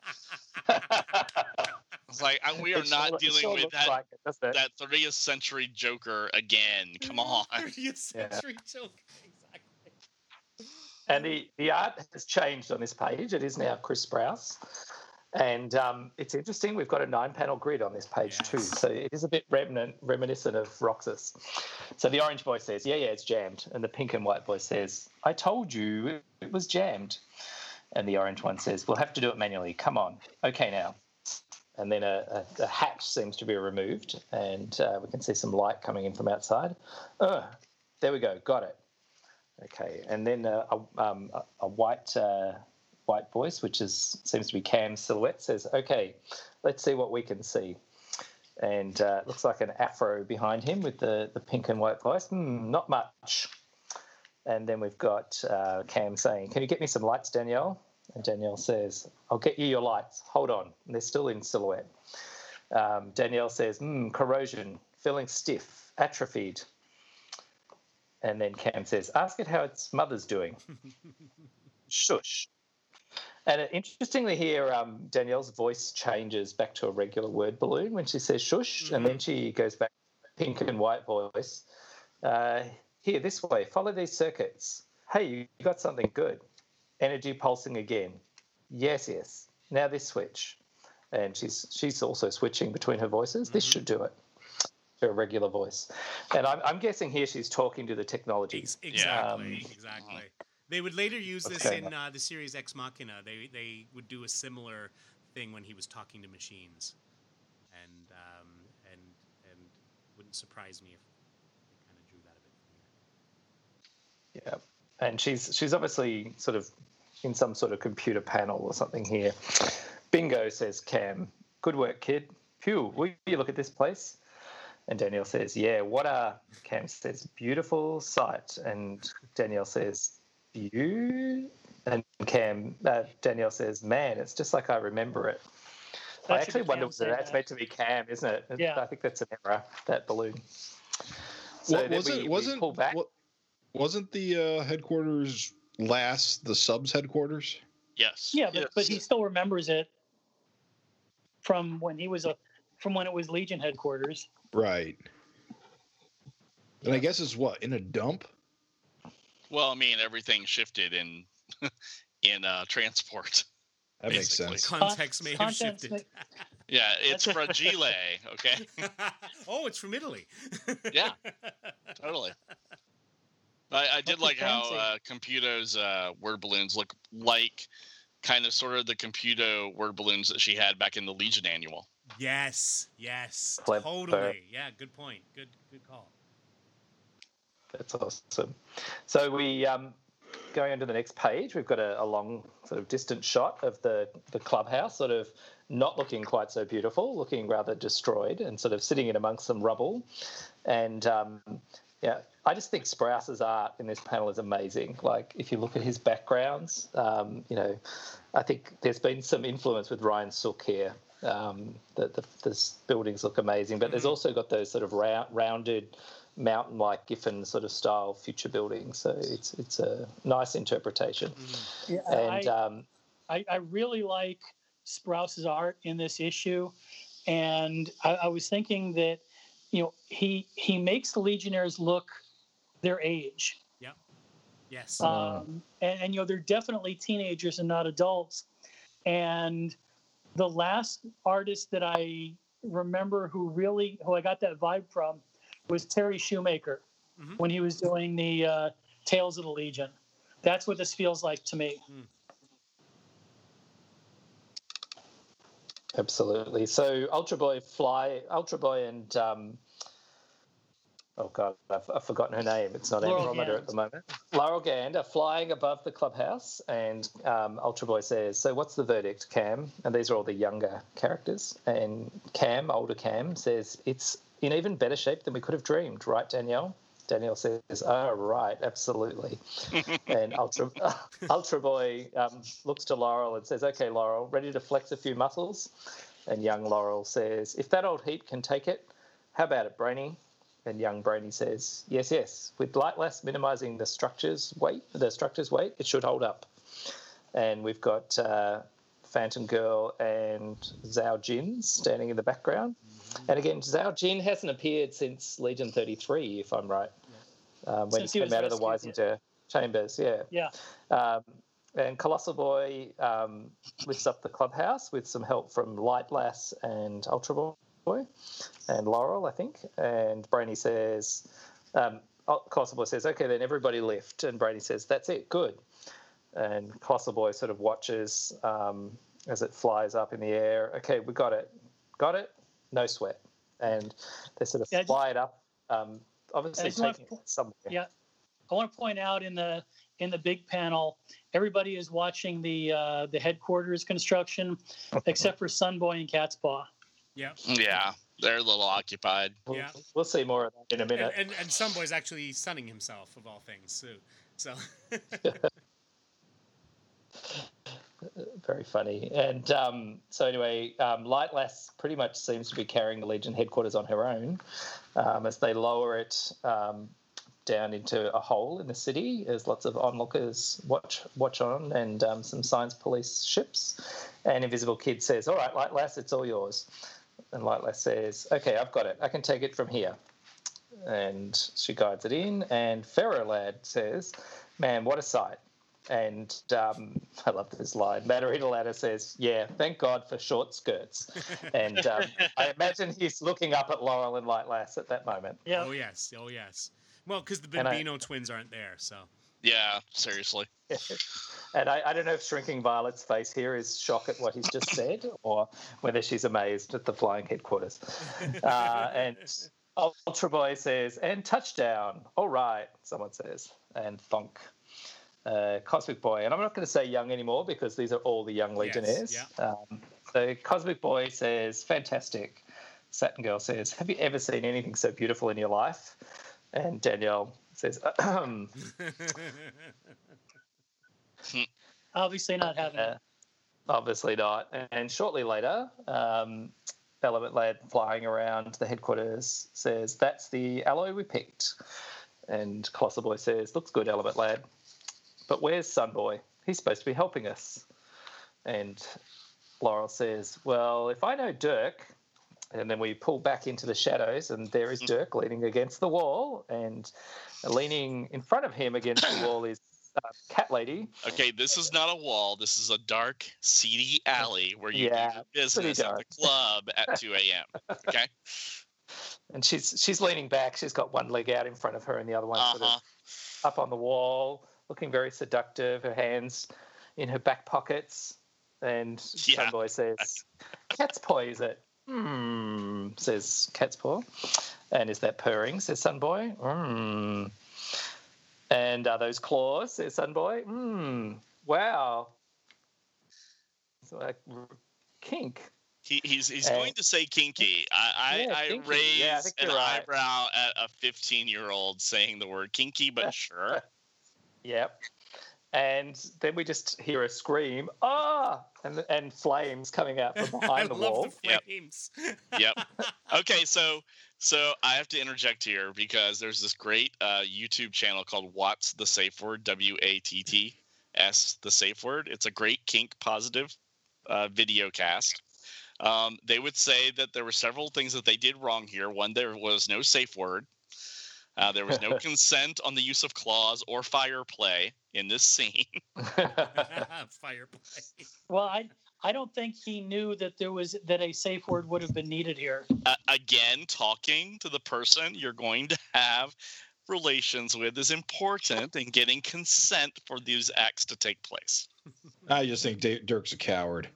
It's like I, we are It sure not loo- dealing sure with that like it, that 30th century Joker again. Come on. 30th century joke. Exactly. And the, the art has changed on this page. It is now Chris Sprouse. And um, it's interesting. We've got a nine panel grid on this page too. So it is a bit remnant, reminiscent of Roxxas. So the orange voice says, Yeah, yeah, it's jammed. And the pink and white voice says, I told you it was jammed. And the orange one says, We'll have to do it manually. Come on. Okay, now. And then a, a, a hatch seems to be removed. And uh, we can see some light coming in from outside. Uh, there we go. Got it. Okay, and then a, um, a, white uh, white voice, which is seems to be Cam's silhouette, says, "Okay, let's see what we can see." And uh, looks like an afro behind him with the, the pink and white voice. Hmm, not much. And then we've got uh, Cam saying, "Can you get me some lights, Danielle?" And Danielle says, "I'll get you your lights. Hold on." And they're still in silhouette. Um, Danielle says, hmm, "Corrosion, feeling stiff, atrophied." And then Cam says, Ask it how its mother's doing. Shush. And interestingly, here, um, Danielle's voice changes back to a regular word balloon when she says shush, and then she goes back to pink and white voice. Uh, here, this way, follow these circuits. Hey, you got something good. Energy pulsing again. Yes, yes. Now this switch. And she's she's also switching between her voices. This Mhm. should do it. To a regular voice. And I'm, I'm guessing here she's talking to the technology. Ex- exactly. Um, exactly. They would later use this going in uh, the series Ex Machina. They they would do a similar thing when he was talking to machines, and um, and and wouldn't surprise me if they kind of drew that a bit from here. Yeah, and she's she's obviously sort of in some sort of computer panel or something here. Bingo says Cam, good work, kid. Phew, will you look at this place? And Danielle says, Yeah, what a Cam says, beautiful sight. And Danielle says, You and Cam uh, Danielle says, Man, it's just like I remember it. That I actually wonder whether that's that. meant to be Cam, isn't it? Yeah. I think that's an error, that balloon. So What- then wasn't we, we wasn't pull back. wa- wasn't the uh, headquarters last the subs headquarters? Yes. Yeah, but, but he still remembers it from when he was a from when it was Legion headquarters. Right. And I guess it's what in a dump. Well, I mean, everything shifted in in uh, transport. That makes sense. Context may have Contents shifted. Yeah, it's fragile. Okay. oh, it's from Italy. Yeah. Totally. I, I did like how uh, Computo's uh, word balloons look like kind of sort of the Computo word balloons that she had back in the Legion annual. Yes, yes, totally. Yeah, good point. Good, good call. That's awesome. So we um, going on to the next page. We've got a, a long sort of distant shot of the the clubhouse, sort of not looking quite so beautiful, looking rather destroyed, and sort of sitting in amongst some rubble. And um, yeah, I just think Sprouse's art in this panel is amazing. Like, if you look at his backgrounds, um, you know, I think there's been some influence with Ryan Sook here. Um, the, the, the buildings look amazing, but there's Mhm. also got those sort of round, rounded, mountain-like Giffen sort of style future buildings. So it's it's a nice interpretation. Mhm. Yeah, And I, um, I, I really like Sprouse's art in this issue, and I, I was thinking that you know he he makes the Legionnaires look their age, Yes. um, and, and you know they're definitely teenagers and not adults. And the last artist that I remember who really who I got that vibe from was Terry Shoemaker Mhm. when he was doing the uh, Tales of the Legion. That's what this feels like to me. Absolutely. So Ultra Boy fly, Ultra Boy and um, oh god, I've, I've forgotten her name. It's not Laurel Andromeda Gand. at the moment. Laurel Gand are flying above the clubhouse, and um, Ultra Boy says, "So what's the verdict, Cam?" And these are all the younger characters. And Cam, older Cam, says it's in even better shape than we could have dreamed, right, Danielle? Danielle says, "Oh, right, absolutely." and Ultra Ultra Boy um, looks to Laurel and says, "Okay, Laurel, ready to flex a few muscles?" And young Laurel says, "If that old heap can take it, how about it, Brainy?" And young Brainy says, "Yes, yes. With Light Lass minimising the structure's weight, the structure's weight, it should hold up." And we've got uh, Phantom Girl and Zhao Jin standing in the background. And again, Zhao Jin hasn't appeared since Legion 33, if I'm right. Um, when Since he came out of the Weisinger chambers, yeah. Yeah. Um, and Colossal Boy um, lifts up the clubhouse with some help from Light Lass and Ultra Boy and Laurel, I think. And Brainy says, um, oh, says, okay, then everybody lift. And Brainy says, that's it, good. And Colossal Boy sort of watches um, as it flies up in the air. Okay, we got it. Got it? No sweat. And they sort of Yeah, I just- fly it up, um, obviously taking po- it somewhere. Yeah. I want to point out in the in the big panel, everybody is watching the uh, the headquarters construction, except for Sunboy and Cat's Paw. Yeah. Yeah, they're a little occupied. We'll, Yeah. we'll see more of that in a minute. and, and Sunboy's actually sunning himself of all things too. So Very funny. And um, so, anyway, um, Light Lass pretty much seems to be carrying the Legion headquarters on her own um, as they lower it um, down into a hole in the city. There's lots of onlookers watch watch on and um, some science police ships. And Invisible Kid says, All right, Light Lass, it's all yours. And Light says, Okay, I've got it. I can take it from here. And she guides it in. And Ferro Lad says, Man, what a sight. And um, I love this line. Matter-Eater Lad says, "Yeah, thank God for short skirts." And um, I imagine he's looking up at Laurel and Light Lass at that moment. oh yes, oh yes. Well, because the And I- Bambino twins aren't there, so Yeah, seriously. and I, I don't know if Shrinking Violet's face here is shock at what he's just said, or whether she's amazed at the flying headquarters. Uh, and Ultra Boy says, "And touchdown! All right," someone says, and thonk. Uh, Cosmic Boy, and I'm not going to say young anymore because these are all the young Legionnaires. Um, so Cosmic Boy says, "Fantastic." Satin Girl says, "Have you ever seen anything so beautiful in your life?" And Danielle says, Obviously not having Uh, obviously not. And shortly later, um, Element Lad flying around the headquarters says, That's the alloy we picked. And Colossal Boy says, Looks good, Element Lad. But where's Sunboy? He's supposed to be helping us. And Laurel says, Well, if I know Dirk, and then we pull back into the shadows, and there is Dirk leaning against the wall, and leaning in front of him against the wall is uh, Cat Lady. Okay, this is not a wall. This is a dark, seedy alley where you Yeah, do your business at the club at 2 a.m. Okay. and she's she's leaning back. She's got one leg out in front of her, and the other one Uh sort of up on the wall, looking very seductive. Her hands in her back pockets, and Yeah. Sunboy says, "Cat's paw, is it?" Hmm. Says Cat's paw, and is that purring? Says Sunboy. Hmm. And are those claws? Says Sunboy. Hmm. Wow. It's like kink. He, he's he's Uh, going to say kinky. I I, Yeah, I kinky. raise Yeah, I an right. eyebrow at a 15 year old saying the word kinky, but sure. Yep. And then we just hear a scream, ah, and and flames coming out from I behind the love wall. the Yep. flames. Yep. Okay, so so I have to interject here because there's this great uh, YouTube channel called What's the Safe Word? W A T T S the Safe Word. It's a great kink positive uh, video cast. Um, they would say that there were several things that they did wrong here. One, there was no safe word. Uh, there was no consent on the use of claws or fire play in this scene. Fire play. Well, I I don't think he knew that there was that a safe word would have been needed here. uh, again, talking to the person you're going to have relations with is important in getting consent for these acts to take place. I just think Da- Dirk's a coward.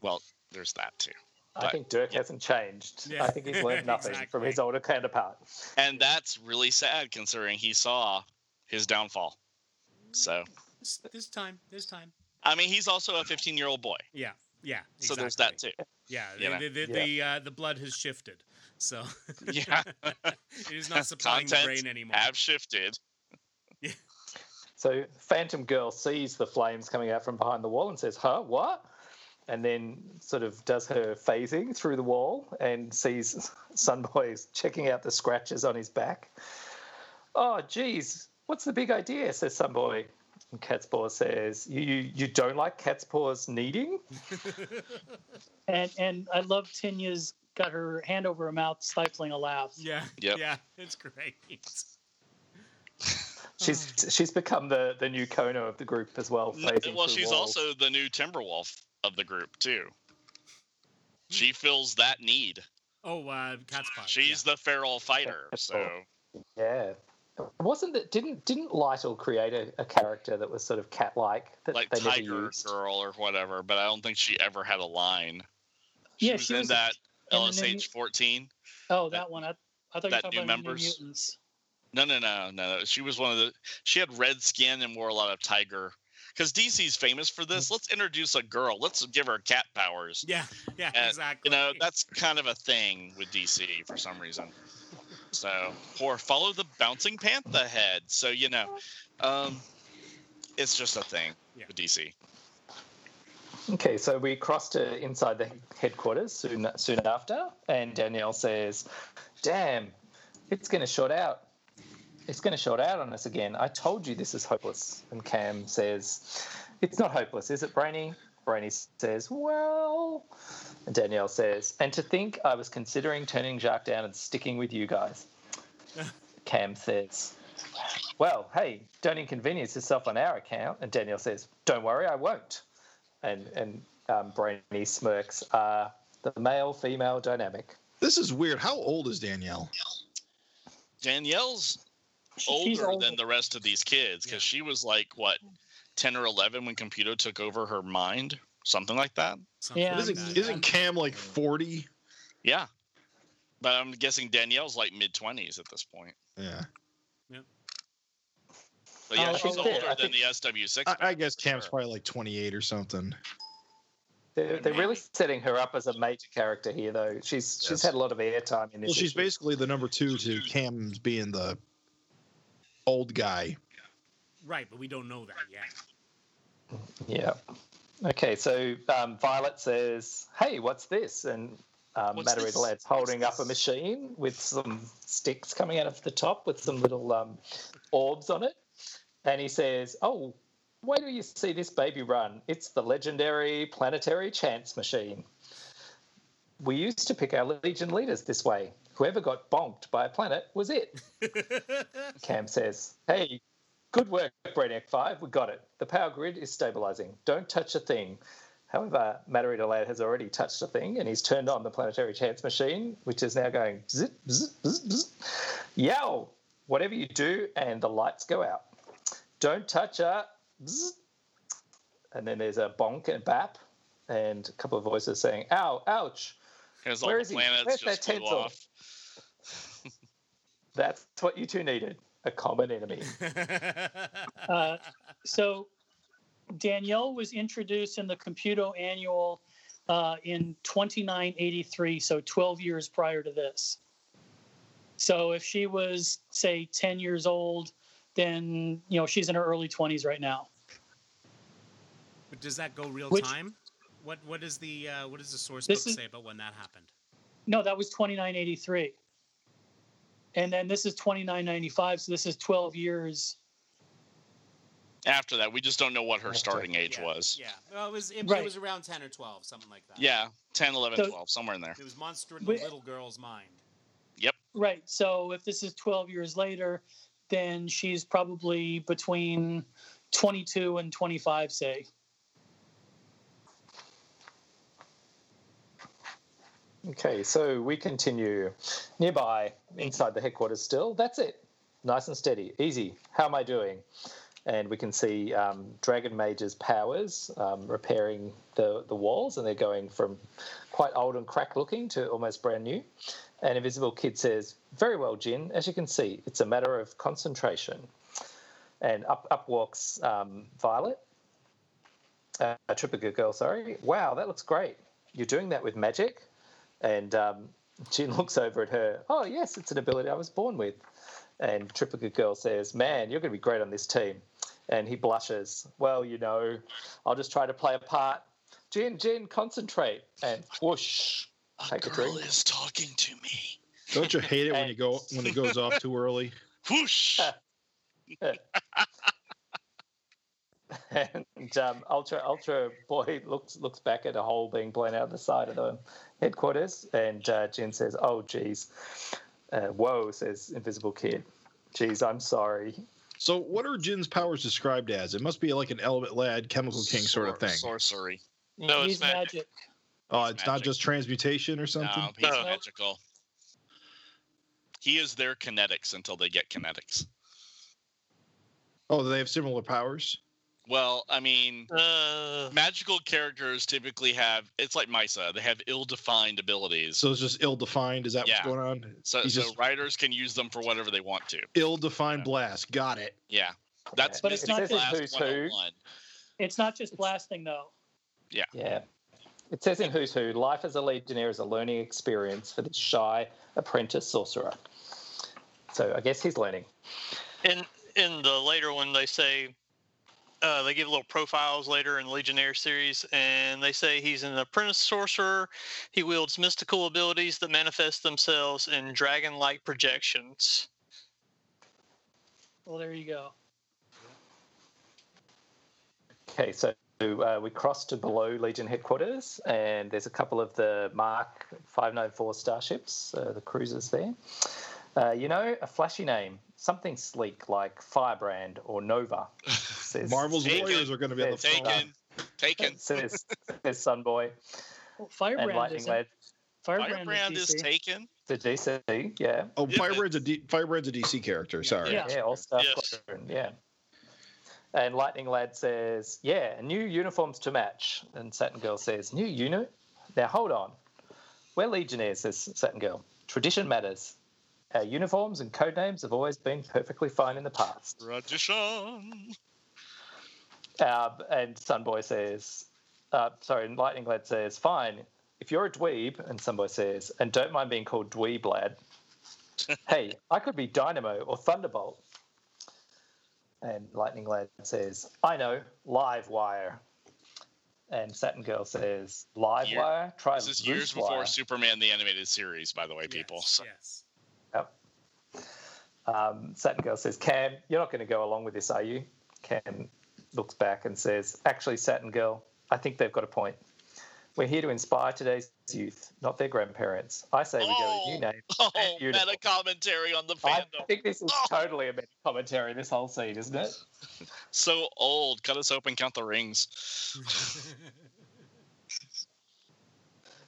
Well, there's that too. I think Dirk hasn't changed. Yeah, I think he's learned nothing from his older counterpart. And that's really sad considering he saw his downfall. So, This, this time, this time. I mean, he's also a 15 year old boy. Yeah, yeah. So there's that too. Yeah, you know. the the, the, the, uh, the blood has shifted, so Yeah. it is not supplying the brain anymore. Have shifted. Yeah. So Phantom Girl sees the flames coming out from behind the wall and says, "Huh, what?" And then sort of does her phasing through the wall and sees Sunboy is checking out the scratches on his back. Oh, geez, what's the big idea? Says Sunboy. And Catspaw says, "You you, you don't like Catspaw's kneading?" And and I love Tinya's got her hand over her mouth, stifling a laugh. yeah, Yep. yeah, it's great. She's she's become the the new Kono of the group as well. N- phasing well, she's walls. also the new Timberwolf of the group too. She fills that need. Oh, uh, cat's paw. She's the feral fighter. So Yeah. Wasn't that didn't didn't Lightle create a, a character that was sort of cat like that like they never Tiger used? Girl or whatever, but I don't think she ever had a line. She Yeah, was she in was that in the new- LSH fourteen. Oh, that one. I, I thought you were that talking new about the New members? Mutants. No, no, no, no. She was one of the. She had red skin and wore a lot of tiger. Because DC's famous for this. Let's introduce a girl. Let's give her cat powers. Yeah, yeah, And, exactly. You know, that's kind of a thing with DC for some reason. So, or follow the bouncing panther head. So you know, um, it's just a thing Yeah. with DC. Okay, so we cross to inside the headquarters soon soon after, and Danielle says, "Damn, it's going to short out. It's going to short out on us again. I told you this is hopeless." And Cam says, "It's not hopeless, is it, Brainy?" Brainy says, "Well," and Danielle says, "And to think I was considering turning Jacques down and sticking with you guys." Cam says, "Well, hey, don't inconvenience yourself on our account." And Danielle says, "Don't worry, I won't." and and um, Brainy smirks. Uh, the male female dynamic. This is weird. How old is Danielle? Danielle's She's older than the rest of these kids because she was like what 10 or 11 when Computo took over her mind something like that Something Yeah, like Isn't, that. isn't Cam like 40? yeah but i'm guessing danielle's like mid-20s at this point Yeah. Yeah but yeah Oh, she's older I than the sw6 I, I guess Cam's sure. probably like 28 or something. They're, they're really setting her up as a major character here, though. She's she's had a lot of airtime in this. Well, she's issue. basically the number two to Cam's being the old guy. Right, but we don't know that yet. Yeah. Okay, so um, Violet says, "Hey, what's this?" And um, What's Matter-Eater? Lad's holding up a machine with some sticks coming out of the top with some little um, orbs on it, and he says, "Oh, wait till you see this baby run! It's the legendary planetary chance machine. We used to pick our legion leaders this way. Whoever got bonked by a planet was it." Cam says, Hey, good work, Brainiac 5. We got it. The power grid is stabilizing. Don't touch a thing. However, Matter-Eater Lad has already touched a thing and he's turned on the planetary chance machine, which is now going zip, zip, zip, zip. Yow! Whatever you do, and the lights go out. Don't touch a. Zzz. And then there's a bonk and bap, and a couple of voices saying, Ow, ouch. Because all the he? planets Where's just that flew Tenzil? off That's what you two needed a common enemy. Uh, so Danielle was introduced in the Computo annual uh, in 2983, so 12 years prior to this. So if she was, say, 10 years old, then you know she's in her early 20s right now. But does that go real Which- time? What what is the uh, what does the source This book is- say about when that happened? No, that was 2983. And then this is 2995, so this is 12 years. After that, we just don't know what her After- starting age yeah, was. Yeah. Well, it was it, Right. it was around 10 or 12, something like that. Yeah, 10, 11, So- 12, somewhere in there. It was monster in the little girl's mind. Yep. Right. So if this is 12 years later, then she's probably between 22 and 25, say. Okay, so we continue nearby inside the headquarters still. That's it. Nice and steady. Easy. How am I doing? And we can see um, Dragon Mage's powers um, repairing the, the walls, and they're going from quite old and crack looking to almost brand new. And Invisible Kid says, Very well, Jin. As you can see, it's a matter of concentration. And up, up walks um, Violet, uh, Triplicate Girl, sorry. Wow, that looks great. You're doing that with magic? And um, Jin looks over at her. Oh, yes, it's an ability I was born with. And Triplicate Girl says, Man, you're going to be great on this team. And he blushes. Well, you know, I'll just try to play a part. Jin, Jin, concentrate. And whoosh. Take a drink. is talking to me. Don't you hate it when you go when it goes off too early? Whoosh. and um, Ultra Ultra Boy looks looks back at a hole being blown out of the side of the headquarters, and uh, Jin says, "Oh, geez, uh, whoa," says Invisible Kid. Geez, I'm sorry. So, what are Jin's powers described as? It must be like an element lad, chemical king sort of thing. Sorcery. No, He's it's magic. magic. Oh, it's not just transmutation or something. No, he's No. magical. He is their kinetics until they get kinetics. Oh, they have similar powers. Well, I mean, Uh, magical characters typically have it's like Mysa. They have ill-defined abilities. So it's just ill-defined. Is that Yeah. what's going on? So, so just- writers can use them for whatever they want to. Ill-defined Yeah. blast. Got it. Yeah, that's But it's Mystic not just- Blast Who's who. 101. It's not just blasting, though. Yeah. Yeah. It says in Who's Who, life as a Legionnaire is a learning experience for this shy apprentice sorcerer. So I guess he's learning. in in the later one, they say uh, they give little profiles later in the Legionnaire series, and they say he's an apprentice sorcerer. He wields mystical abilities that manifest themselves in dragon-like projections. Well, there you go. Okay, so uh, we cross to below Legion headquarters, and there's a couple of the Mark 594 starships, uh, the cruisers there. Uh, you know, a flashy name, something sleek like Firebrand or Nova. Says, Marvel's Taken. Warriors are going to be on the Taken. front. Taken, taken. says, says Sunboy Well, and Firebrand Lightning isn't. Lad. Firebrand, Firebrand is is taken. The DC, yeah. Oh, Yeah. Firebrand's a D- Firebrand's a DC character. Sorry. Yeah. Yeah, All Star Yes. Yeah. And Lightning Lad says, yeah, new uniforms to match. And Satin Girl says, new unit? Now hold on. We're Legionnaires, says Satin Girl. Tradition matters. Our uniforms and code names have always been perfectly fine in the past. Tradition. Uh, and Sunboy says, uh, sorry, and Lightning Lad says, fine. If you're a dweeb, and Sunboy says, and don't mind being called dweeb lad, hey, I could be Dynamo or Thunderbolt. And Lightning Lad says, I know, live wire. And Satin Girl says, live Year- wire? Try This is years loose before wire." Superman the animated series, by the way, people. Yes, So- yes. Um, Satin Girl says, Cam, you're not going to go along with this, are you? Cam looks back and says, Actually, Satin Girl, I think they've got a point. We're here to inspire today's youth, not their grandparents. I say we go with new Oh. name. Oh, Beautiful. meta commentary on the I think this is Oh. totally a meta commentary, this whole scene, isn't it? So old. Cut us open, count the rings.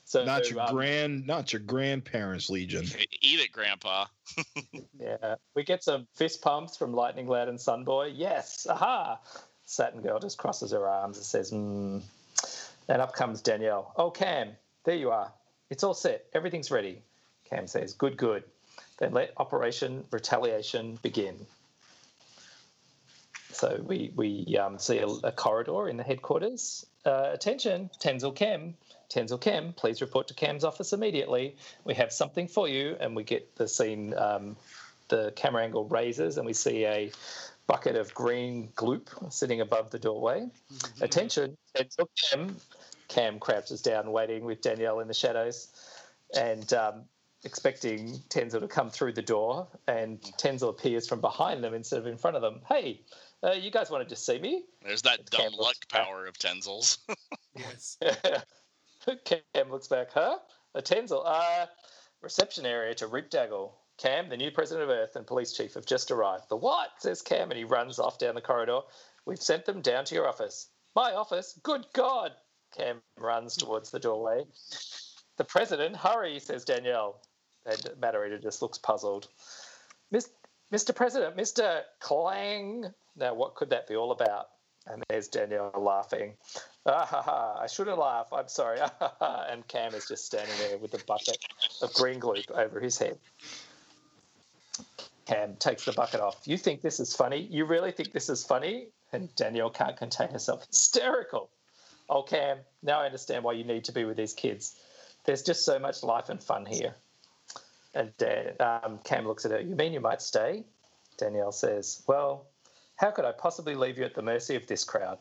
So, Not your um, grand, not your grandparents' Legion. Eat it, Grandpa. Yeah, we get some fist pumps from Lightning Lad and Sunboy. Yes, aha! Satin Girl just crosses her arms and says, mm. And up comes Danielle. Oh, Cam, there you are. It's all set. Everything's ready. Cam says, Good, good. Then let Operation Retaliation begin. So we, we um, see a, a corridor in the headquarters. Uh, attention, Tenzil Kem. Tenzil Kem, please report to Cam's office immediately. We have something for you. And we get the scene, um, the camera angle raises, and we see a bucket of green gloop sitting above the doorway. Attention, Tenzil Kem. Cam crouches down, waiting with Danielle in the shadows, and um, expecting Tenzil to come through the door. And Tenzil appears from behind them instead of in front of them. Hey, uh, you guys wanted to see me? There's that It's dumb Campbell's luck back. power of Tenzil's. Yes. Cam looks back. Huh? A Tenzil. Uh, reception area to Reep Daggle. Cam, the new president of Earth and police chief, have just arrived. The what? says Cam, and he runs off down the corridor. We've sent them down to your office. My office? Good God! Cam runs towards the doorway. The president? Hurry, says Danielle. And Matter-Eater just looks puzzled. Mr. President, Mr. Clang. Now, what could that be all about? And there's Danielle laughing. Ah, ha, ha, I shouldn't laugh. I'm sorry. Ah, ha, ha. and Cam is just standing there with a bucket of green gloop over his head. Cam takes the bucket off. You think this is funny? You really think this is funny? And Danielle can't contain herself. Hysterical. Oh, Cam, now I understand why you need to be with these kids. There's just so much life and fun here. And uh, um, Cam looks at her. You mean you might stay? Danielle says, Well, how could I possibly leave you at the mercy of this crowd?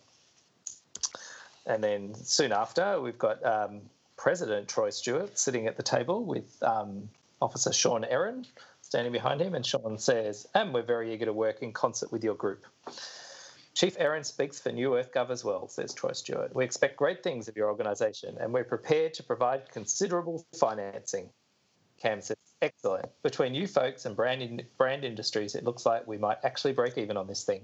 And then soon after, we've got um, President Troy Stewart sitting at the table with um, Officer Sean Erin standing behind him. And Sean says, And we're very eager to work in concert with your group. Chief Erin speaks for New Earth Gov as well, says Troy Stewart. We expect great things of your organisation and we're prepared to provide considerable financing. Cam says, Excellent. Between you folks and brand, in, brand industries, it looks like we might actually break even on this thing.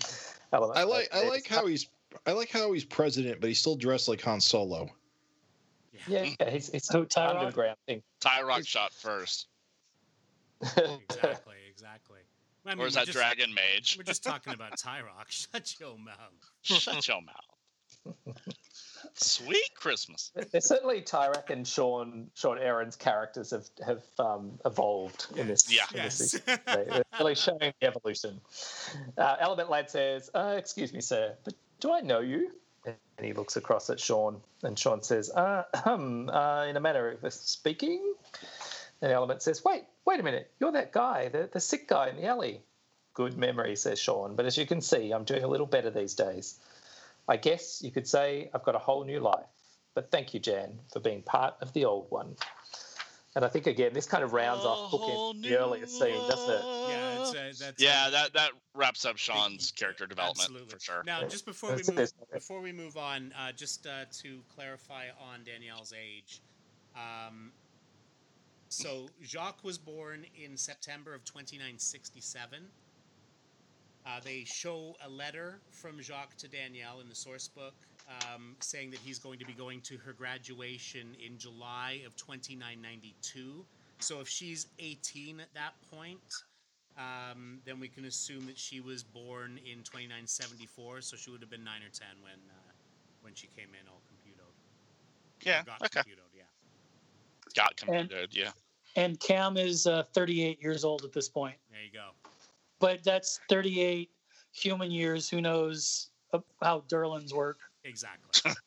Element I uh, like I like how he's I like how he's president, but he's still dressed like Han Solo. Yeah, yeah he's, he's So Tyrod- underground thing. Ty Rock shot first. Exactly. Exactly. I mean, Or is that just- Dragon Mage? We're just talking about Tyroc. Shut your mouth. Shut your mouth. Sweet Christmas. There's certainly Tyroc and Sean Sean Erin's characters have have um, evolved in this. Yeah. in Yes. season. They- They're really showing the evolution. Uh, Element Lad says, uh, "Excuse me, sir, but do I know you?" And he looks across at Sean, and Sean says, uh, "Hum, uh, in a manner of speaking." And Element says, "Wait, wait a minute. You're that guy, the the sick guy in the alley." Good memory, says Sean. But as you can see, I'm doing a little better these days. I guess you could say I've got a whole new life. But thank you, Jan, for being part of the old one. And I think again, this kind of rounds off bookend the earlier scene, doesn't it? Yeah, it's uh, that's Yeah, uh, that that wraps up Sean's character development Absolutely. for sure. Now, just before we move, before we move on, uh, just uh, to clarify on Danielle's age, um, so Jacques was born in September of 2967. Uh, they show a letter from Jacques to Danielle in the source book um, saying that he's going to be going to her graduation in July of 2992. So if she's 18 at that point, um, then we can assume that she was born in 2974, so she would have been nine or ten when uh, when she came in all computed. Yeah. got Okay. computed, yeah. Got And- computed. Yeah. And Cam is uh, 38 years old at this point. There you go. But that's 38 human years. Who knows uh, how Durlans work? Exactly.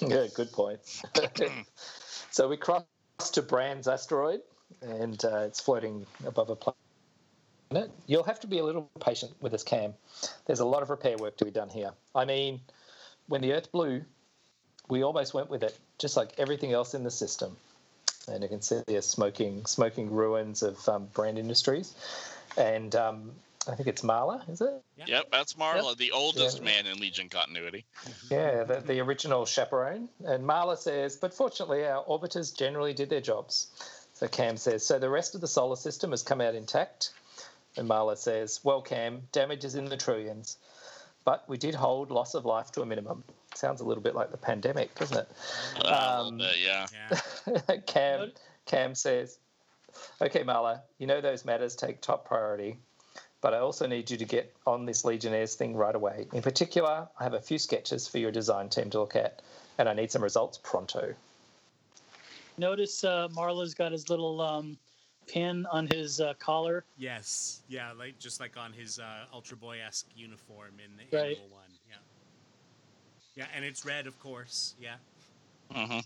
Yeah, good point. so we cross to Brand's asteroid, and uh, it's floating above a planet. You'll have to be a little patient with this, Cam. There's a lot of repair work to be done here. I mean, when the Earth blew, we almost went with it, just like everything else in the system. And you can see the smoking, smoking ruins of um, Brand Industries, and um, I think it's Marla, is it? Yep, that's Marla, the oldest Yeah. man in Legion continuity. Yeah, the, the original chaperone. And Marla says, but fortunately, our orbiters generally did their jobs. So Cam says, so the rest of the solar system has come out intact. And Marla says, well, Cam, damage is in the trillions, but we did hold loss of life to a minimum. Sounds a little bit like the pandemic, doesn't it? Uh, a Um, little bit, yeah. Yeah. Cam, Cam says, okay, Marla, you know those matters take top priority, but I also need you to get on this Legionnaires thing right away. In particular, I have a few sketches for your design team to look at, and I need some results pronto. Notice uh, Marla's got his little um, pin on his uh, collar. Yes. Yeah. Like just like on his uh, Ultra Boy esque uniform in the Right. annual one. Yeah. Yeah, and it's red, of course. Yeah. hmm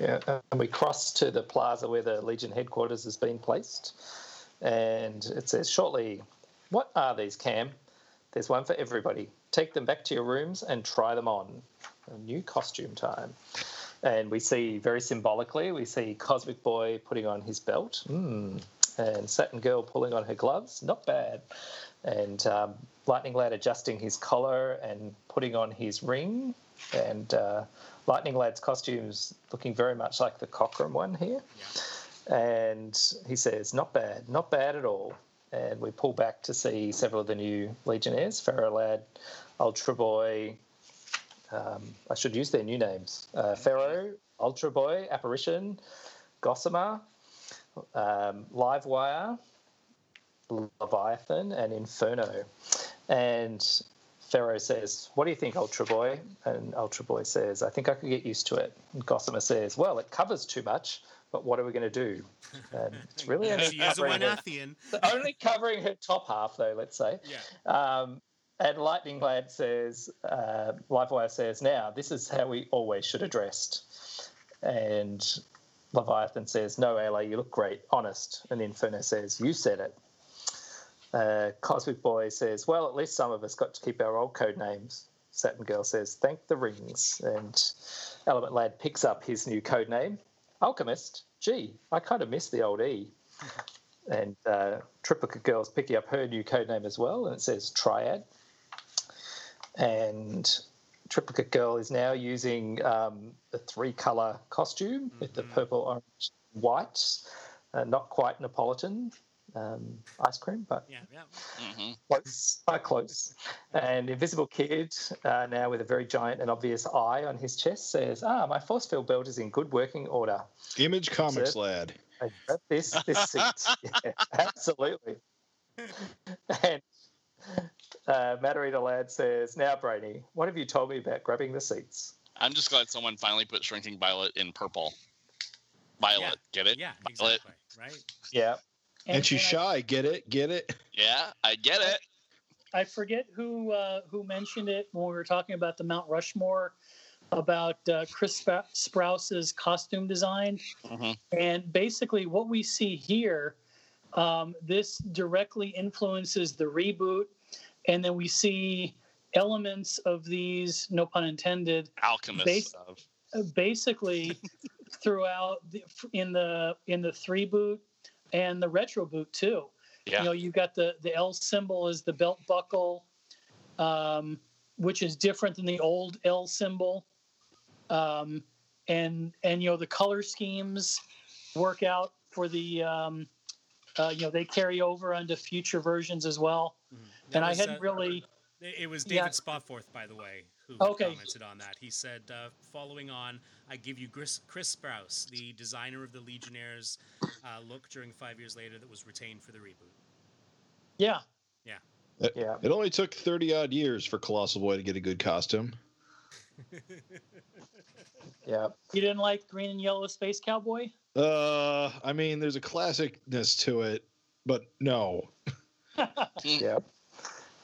Yeah, and we cross to the plaza where the Legion headquarters has been placed. And it says shortly, What are these, Cam? There's one for everybody. Take them back to your rooms and try them on. A new costume time. And we see very symbolically, we see Cosmic Boy putting on his belt. Mm. And Satin Girl pulling on her gloves. Not bad. And um, Lightning Lad adjusting his collar and putting on his ring. And uh, Lightning Lad's costume's looking very much like the Cockrum one here. Yeah. And he says, Not bad, not bad at all. And we pull back to see several of the new Legionnaires Ferro Lad, Ultra Boy. Um, I should use their new names uh, Ferro, Ultra Boy, Apparition, Gossamer, um, Livewire, Leviathan, and Inferno. And Ferro says, What do you think, Ultra Boy? And Ultra Boy says, I think I could get used to it. And Gossamer says, Well, it covers too much, but what are we going to do? And it's really only She is a covering, her, Winathian. only covering her top half, though, let's say. Yeah. Um, and Lightning Lad says, uh, Livewire says, Now, this is how we always should have dressed. And Leviathan says, No, Ayla, you look great, honest. And Inferno says, You said it. Uh, Cosmic Boy says, Well, at least some of us got to keep our old code names. Saturn Girl says, Thank the rings. And Element Lad picks up his new code name, Alchemist. Gee, I kind of miss the old E. and uh, Triplicate Girl's picking up her new code name as well, and it says Triad. And Triplicate Girl is now using um, a three color costume with the Mhm. purple, orange, white, uh, not quite Neapolitan um, ice cream, but Yeah, yeah. hmm close, quite close. And Invisible Kid, uh, now with a very giant and obvious eye on his chest, says, "Ah, my force field belt is in good working order. Image Comics it. lad. I got this this seat. Yeah, absolutely." And uh, Matter-Eater Lad says, "Now, Brainy, what have you told me about grabbing the seats?" I'm just glad someone finally put Shrinking Violet in purple. Violet, get it? Yeah, Violet. exactly. Right. Yeah, And, she's I- shy. Get it? Get it? Yeah, I get it. I forget who uh, who mentioned it when we were talking about the Mount Rushmore about uh, Chris Spra- Sprouse's costume design, hmm and basically what we see here, um, this directly influences the reboot, and then we see elements of these, no pun intended, alchemists. Base- of. uh, basically throughout the, in the in the three boot and the retro boot too. Yeah. You know, you've got the the L symbol is the belt buckle, um, which is different than the old L symbol, um, and and you know the color schemes work out for the um, uh, you know they carry over onto future versions as well. That And I hadn't uh, really It it was Yeah. David Spotforth, by the way, who Okay. commented on that. He said, uh, following on, I give you Chris, Chris Sprouse, the designer of the Legionnaires uh, look during Five Years Later that was retained for the reboot. yeah yeah. It only took 30 odd years for Colossal Boy to get a good costume. Yeah, you didn't like green and yellow space cowboy. Uh, I mean, there's a classicness to it, but no. yeah.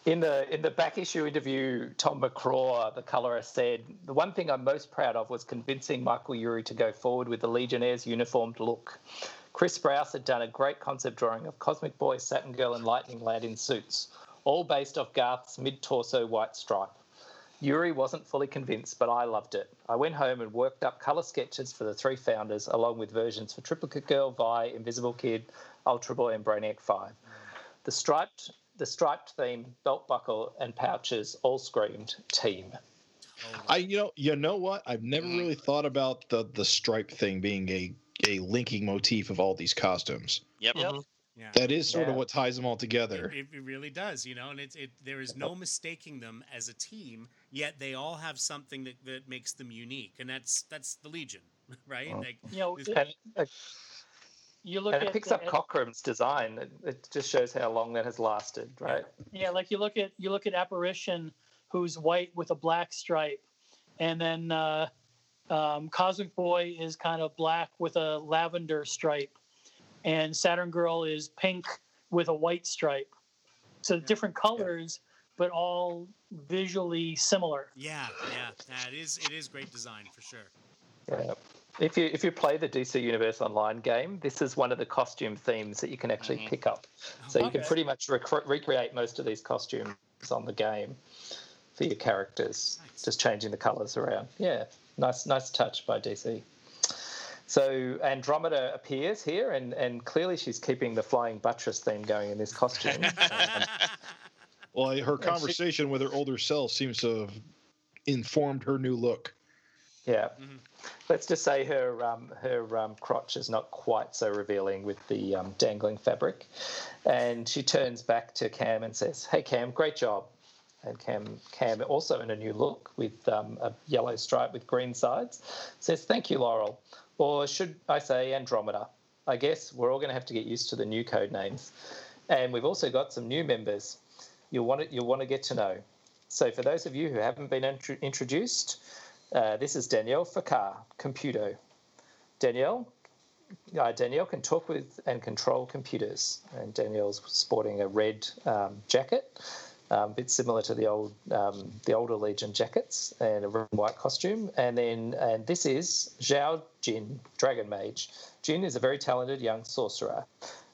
In the in the back issue interview, Tom McCraw, the colorist, said the one thing I'm most proud of was convincing Michael Yuri to go forward with the Legionnaires' uniformed look. Chris Sprouse had done a great concept drawing of Cosmic Boy, Saturn Girl, and Lightning Lad in suits, all based off Garth's mid-torso white stripe. Yuri wasn't fully convinced, but I loved it. I went home and worked up colour sketches for the three founders, along with versions for Triplicate Girl, Vi, Invisible Kid, Ultra Boy, and Brainiac 5. The striped the striped theme, belt buckle, and pouches all screamed team. Totally. I, you know, you know what? I've never Mhm. really thought about the the stripe thing being a a linking motif of all these costumes. Yep. Yep. yeah. That is sort of what ties them all together. It, it really does, you know, and it's it. There is no mistaking them as a team. Yet they all have something that, that makes them unique, and that's that's the Legion, right? Like You know, This- it- And, uh, you look and at it picks the- up Cockrum's design. It, it just shows how long that has lasted, right? Yeah, like you look at you look at apparition, who's white with a black stripe, and then uh, um, Cosmic Boy is kind of black with a lavender stripe, and Saturn Girl is pink with a white stripe. So different colors, but all visually similar. yeah, yeah, yeah, it is it is great design for sure. Yeah. If you if you play the DC Universe Online game, this is one of the costume themes that you can actually Mhm. pick up. So you can pretty much rec- recreate most of these costumes on the game for your characters, Nice. just changing the colours around. Yeah, nice nice touch by DC. So Andromeda appears here, and and clearly she's keeping the flying buttress theme going in this costume. Um, Well, I- her she- conversation with her older self seems to have informed her new look. Yeah. Mhm. Let's just say her um, her um, crotch is not quite so revealing with the um, dangling fabric, and she turns back to Cam and says, "Hey Cam, great job." And Cam Cam also in a new look with um, a yellow stripe with green sides says, "Thank you, Laurel," or should I say Andromeda? I guess we're all going to have to get used to the new code names, and we've also got some new members. You'll want to, you'll want to get to know. So for those of you who haven't been intro- introduced. Uh, this is Danielle Foccart, Computo. Danielle, uh, Danielle can talk with and control computers, and Danielle's sporting a red um, jacket, um, a bit similar to the old um, the older Legion jackets, and a red and white costume. And then and this is Zhao Jin, Dragon Mage. Jin is a very talented young sorcerer.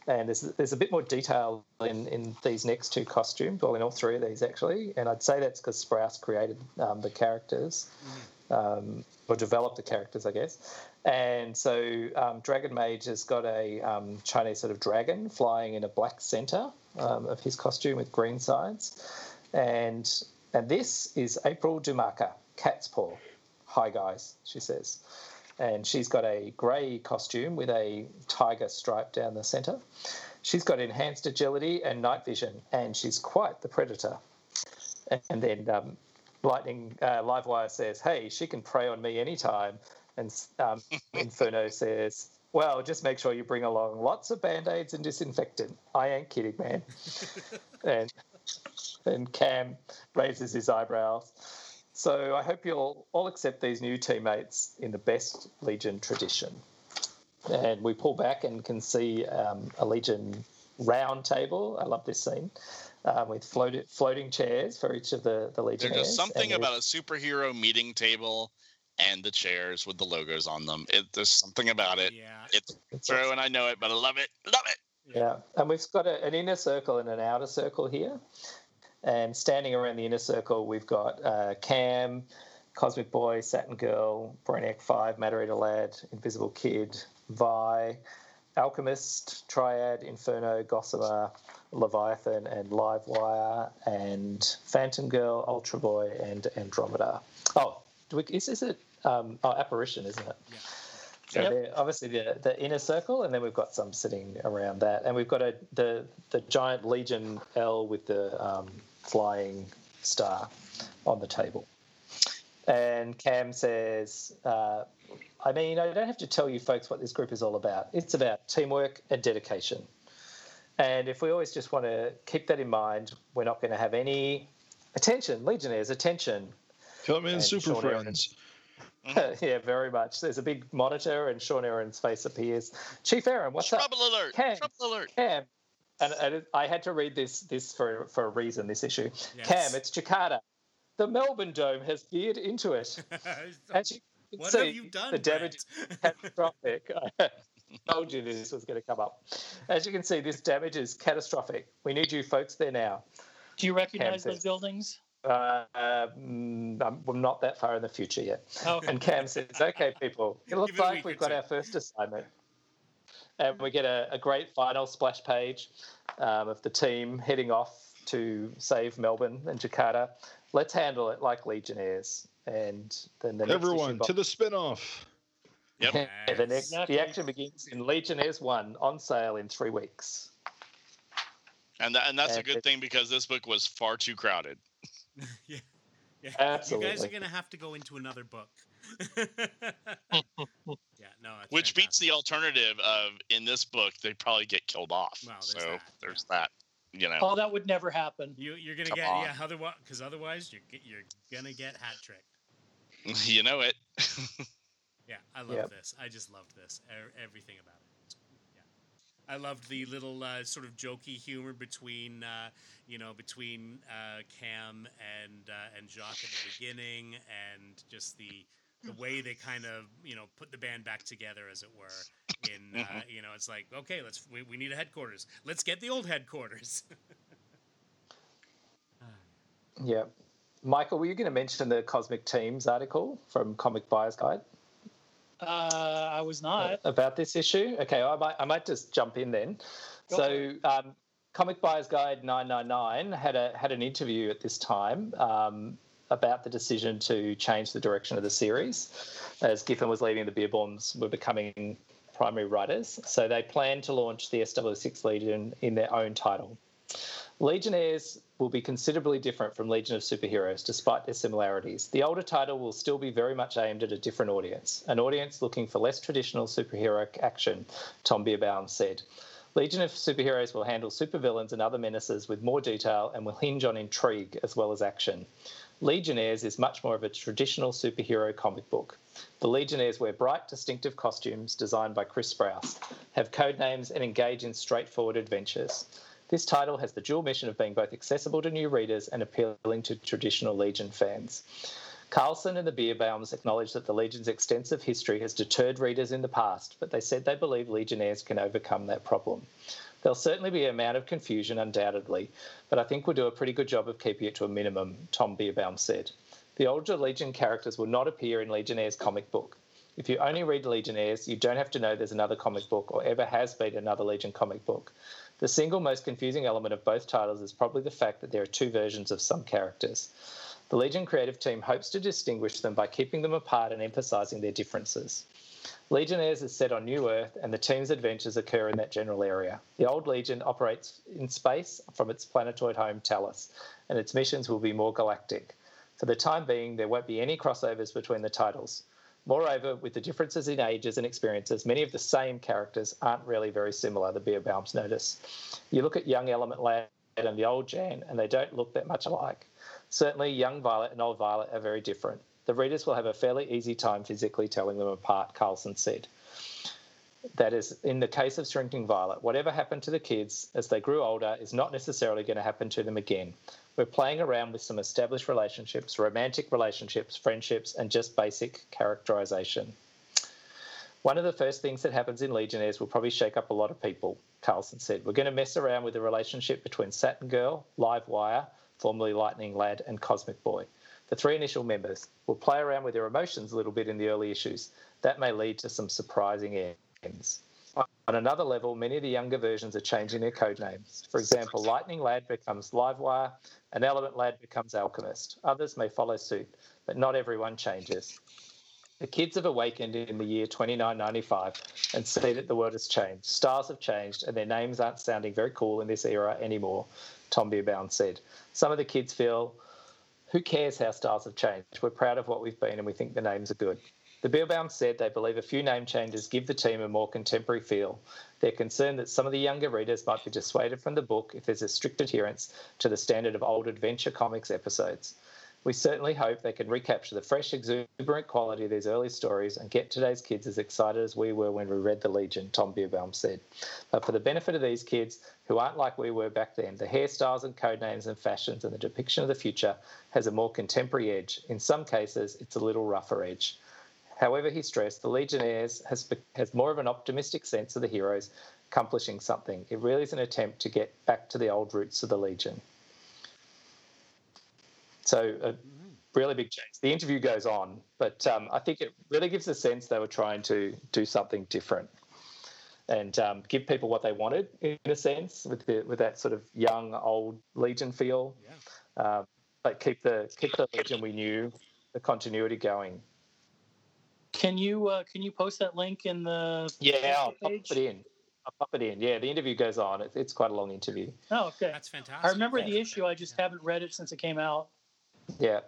And there's, there's a bit more detail in, in these next two costumes, well, in all three of these actually. And I'd say that's because Sprouse created um, the characters um, or develop the characters, I guess. And so um, Dragon Mage has got a um, Chinese sort of dragon flying in a black center um, of his costume with green sides. And and this is April Dumaka, Cat's Paw. Hi guys, she says. And she's got a grey costume with a tiger stripe down the center. She's got enhanced agility and night vision, and she's quite the predator. And then um, Lightning uh, Livewire says, "Hey, she can prey on me anytime." And um, Inferno says, "Well, just make sure you bring along lots of band aids and disinfectant." I ain't kidding, man. and and Cam raises his eyebrows. So I hope you'll all accept these new teammates in the best Legion tradition. And we pull back and can see um, a Legion round table. I love this scene. Um, with floated, floating chairs for each of the, the There's Legionnaires. just something about a superhero meeting table and the chairs with the logos on them. It, there's something about it. yeah. It's it's- true, and I know it, but I love it. Love it. Yeah, and we've got a, an inner circle and an outer circle here. And standing around the inner circle, we've got uh, Cam, Cosmic Boy, Saturn Girl, Brainiac 5, Matter Eater Lad, Invisible Kid, Vi, Alchemist, Triad, Inferno, Gossamer, Leviathan, and Livewire, and Phantom Girl, Ultra Boy, and Andromeda. Oh, do we, is, is it um, oh, Apparition, isn't it? Yeah. So Yep. they're obviously the, the inner circle, and then we've got some sitting around that, and we've got a the the giant Legion L with the um, flying star on the table. And Cam says, uh, "I mean, I don't have to tell you folks what this group is all about. It's about teamwork and dedication. And if we always just want to keep that in mind, we're not going to have any attention, Legionnaires, attention, Come in, And Super Sean Friends. yeah, very much. There's a big monitor, and Sean Erin's face appears. Chief Erin, what's up? Trouble alert! Cam. Trouble alert! Cam. And, and I had to read this this for for a reason. This issue, Yes. Cam. It's Jakarta. The Melbourne Dome has veered into it. As you can what see, have you done? the damage is catastrophic. I told you this was going to come up. As you can see, this damage is catastrophic. We need you folks there now. Do you recognize Cam those says- buildings? Uh, mm, I'm- we're not that far in the future yet. Oh, And Cam says, "Okay, people, it looks Give it a like we've got our first assignment." And we get a, a great final splash page um, of the team heading off to save Melbourne and Jakarta. Let's handle it like Legionnaires. And then the Everyone issue to the spin-off. Yep. Yeah, the next the action begins in Legionnaires One on sale in three weeks. And that, and that's a good thing because this book was far too crowded. yeah. Yeah. You guys are gonna have to go into another book. yeah, no. it's Which beats the alternative of in this book they probably get killed off. Well, there's so that, there's that. You know. oh, that would never happen. You you're gonna Come get on. yeah otherwise because otherwise you're you're gonna get hat trick. you know it. Yeah, I love Yep. this. I just loved this. Everything about it. Yeah, I loved the little uh, sort of jokey humor between uh, you know between uh, Cam and uh, and Jacques at the beginning, and just the the way they kind of you know put the band back together, as it were. In uh, Mhm. you know, it's like okay, let's we, we need a headquarters. Let's get the old headquarters. Yeah. Michael, were you going to mention the Cosmic Teams article from Comic Buyer's Guide Uh, I was not. about this issue? Okay, I might, I might just jump in then. Go so, um, Comic Buyer's Guide 999 had a had an interview at this time um, about the decision to change the direction of the series, as Giffen was leaving, the Bierbaums were becoming primary writers. So they planned to launch the SW6 Legion in their own title. Legionnaires will be considerably different from Legion of Superheroes, despite their similarities. The older title will still be very much aimed at a different audience, an audience looking for less traditional superhero action, Tom Bierbaum said. Legion of Superheroes will handle supervillains and other menaces with more detail and will hinge on intrigue as well as action. Legionnaires is much more of a traditional superhero comic book. The Legionnaires wear bright, distinctive costumes designed by Chris Sprouse, have code names, and engage in straightforward adventures. This title has the dual mission of being both accessible to new readers and appealing to traditional Legion fans. Carlson and the Bierbaums acknowledge that the Legion's extensive history has deterred readers in the past, but they said they believe Legionnaires can overcome that problem. There'll certainly be an amount of confusion, undoubtedly, but I think we'll do a pretty good job of keeping it to a minimum, Tom Bierbaum said. The older Legion characters will not appear in Legionnaire's comic book. If you only read Legionnaires, you don't have to know there's another comic book or ever has been another Legion comic book. The single most confusing element of both titles is probably the fact that there are two versions of some characters. The Legion creative team hopes to distinguish them by keeping them apart and emphasizing their differences. Legionnaires is set on New Earth, and the team's adventures occur in that general area. The old Legion operates in space from its planetoid home, Talos, and its missions will be more galactic. For the time being, there won't be any crossovers between the titles. Moreover, with the differences in ages and experiences, many of the same characters aren't really very similar, the Bierbaums notice. You look at young Element Lad and the old Jan, and they don't look that much alike. Certainly, young Violet and old Violet are very different. The readers will have a fairly easy time physically telling them apart, Carlson said. That is, in the case of Shrinking Violet, whatever happened to the kids as they grew older is not necessarily going to happen to them again. We're playing around with some established relationships, romantic relationships, friendships, and just basic characterization. One of the first things that happens in Legionnaires will probably shake up a lot of people, Carlson said. We're going to mess around with the relationship between Saturn Girl, Livewire, formerly Lightning Lad, and Cosmic Boy. The three initial members will play around with their emotions a little bit in the early issues. That may lead to some surprising ends. On another level, many of the younger versions are changing their code names. For example, Lightning Lad becomes Livewire, and Element Lad becomes Alchemist. Others may follow suit, but not everyone changes. The kids have awakened in the year 2995 and see that the world has changed. Stars have changed, and their names aren't sounding very cool in this era anymore, Tom Bierbaum said. Some of the kids feel, who cares how stars have changed? We're proud of what we've been, and we think the names are good. The Bierbaum said they believe a few name changes give the team a more contemporary feel. They're concerned that some of the younger readers might be dissuaded from the book if there's a strict adherence to the standard of old adventure comics episodes. We certainly hope they can recapture the fresh, exuberant quality of these early stories and get today's kids as excited as we were when we read The Legion, Tom Bierbaum said. But for the benefit of these kids, who aren't like we were back then, the hairstyles and code names and fashions and the depiction of the future has a more contemporary edge. In some cases, it's a little rougher edge. However, he stressed the Legionnaires has, has more of an optimistic sense of the heroes accomplishing something. It really is an attempt to get back to the old roots of the Legion. So, a really big change. The interview goes on, but um, I think it really gives a sense they were trying to do something different and um, give people what they wanted, in a sense, with the, with that sort of young, old Legion feel. Yeah. Um, but keep the keep the Legion we knew, the continuity going. Can you uh, can you post that link in the Yeah, I'll pop it in. I'll pop it in. Yeah, the interview goes on. It's, it's quite a long interview. Oh, okay. That's fantastic. I remember the issue. I just haven't read it since it came out. Yeah.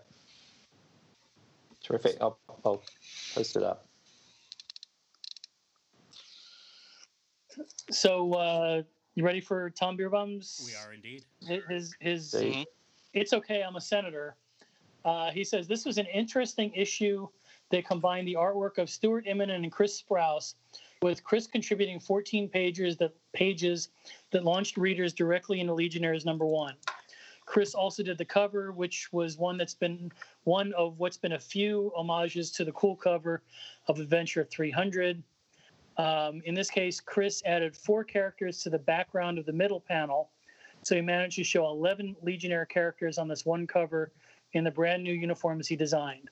Terrific. I'll, I'll post it up. So, uh, you ready for Tom Bierbaum's? We are indeed. His his. See? Mhm. It's okay. I'm a senator. Uh, he says this was an interesting issue that combined the artwork of Stuart Immonen and Chris Sprouse, with Chris contributing 14 pages that pages that launched readers directly into Legionnaires number one. Chris also did the cover, which was one that's been one of what's been a few homages to the cool cover of Adventure 300. Um, in this case, Chris added four characters to the background of the middle panel. So he managed to show 11 Legionnaire characters on this one cover in the brand new uniforms he designed.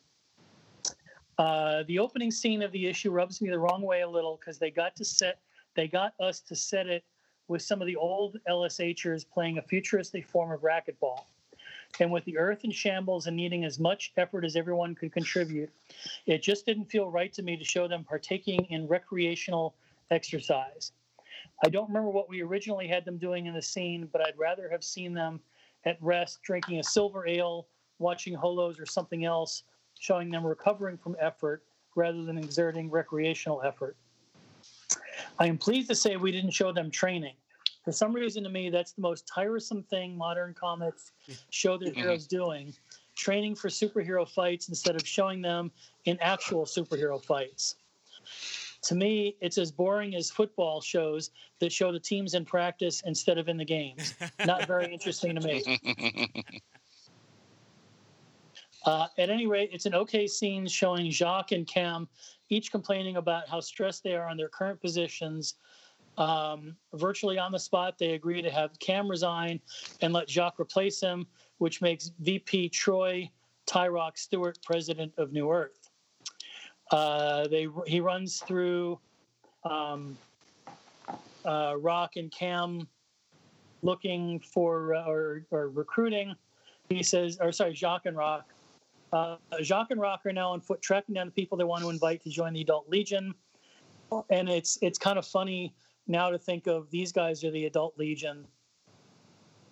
Uh, the opening scene of the issue rubs me the wrong way a little because they got to set, they got us to set it with some of the old LSHers playing a futuristic form of racquetball. And with the earth in shambles and needing as much effort as everyone could contribute, it just didn't feel right to me to show them partaking in recreational exercise. I don't remember what we originally had them doing in the scene, but I'd rather have seen them at rest drinking a silver ale, watching holos or something else, showing them recovering from effort rather than exerting recreational effort. I am pleased to say we didn't show them training. For some reason, to me, that's the most tiresome thing modern comics show their Mhm. heroes doing training for superhero fights instead of showing them in actual superhero fights. To me, it's as boring as football shows that show the teams in practice instead of in the games. Not very interesting to me. Uh, at any rate, it's an okay scene showing Jacques and Cam each complaining about how stressed they are on their current positions. Um, virtually on the spot, they agree to have Cam resign and let Jacques replace him, which makes VP Troy Tyroc Stewart president of New Earth. Uh, they he runs through um, uh, Rokk and Cam looking for uh, or, or recruiting. He says, or sorry, Jacques and Rokk uh, Jacques and Rokk are now on foot tracking down the people they want to invite to join the Adult Legion, and it's it's kind of funny now to think of these guys are the Adult Legion.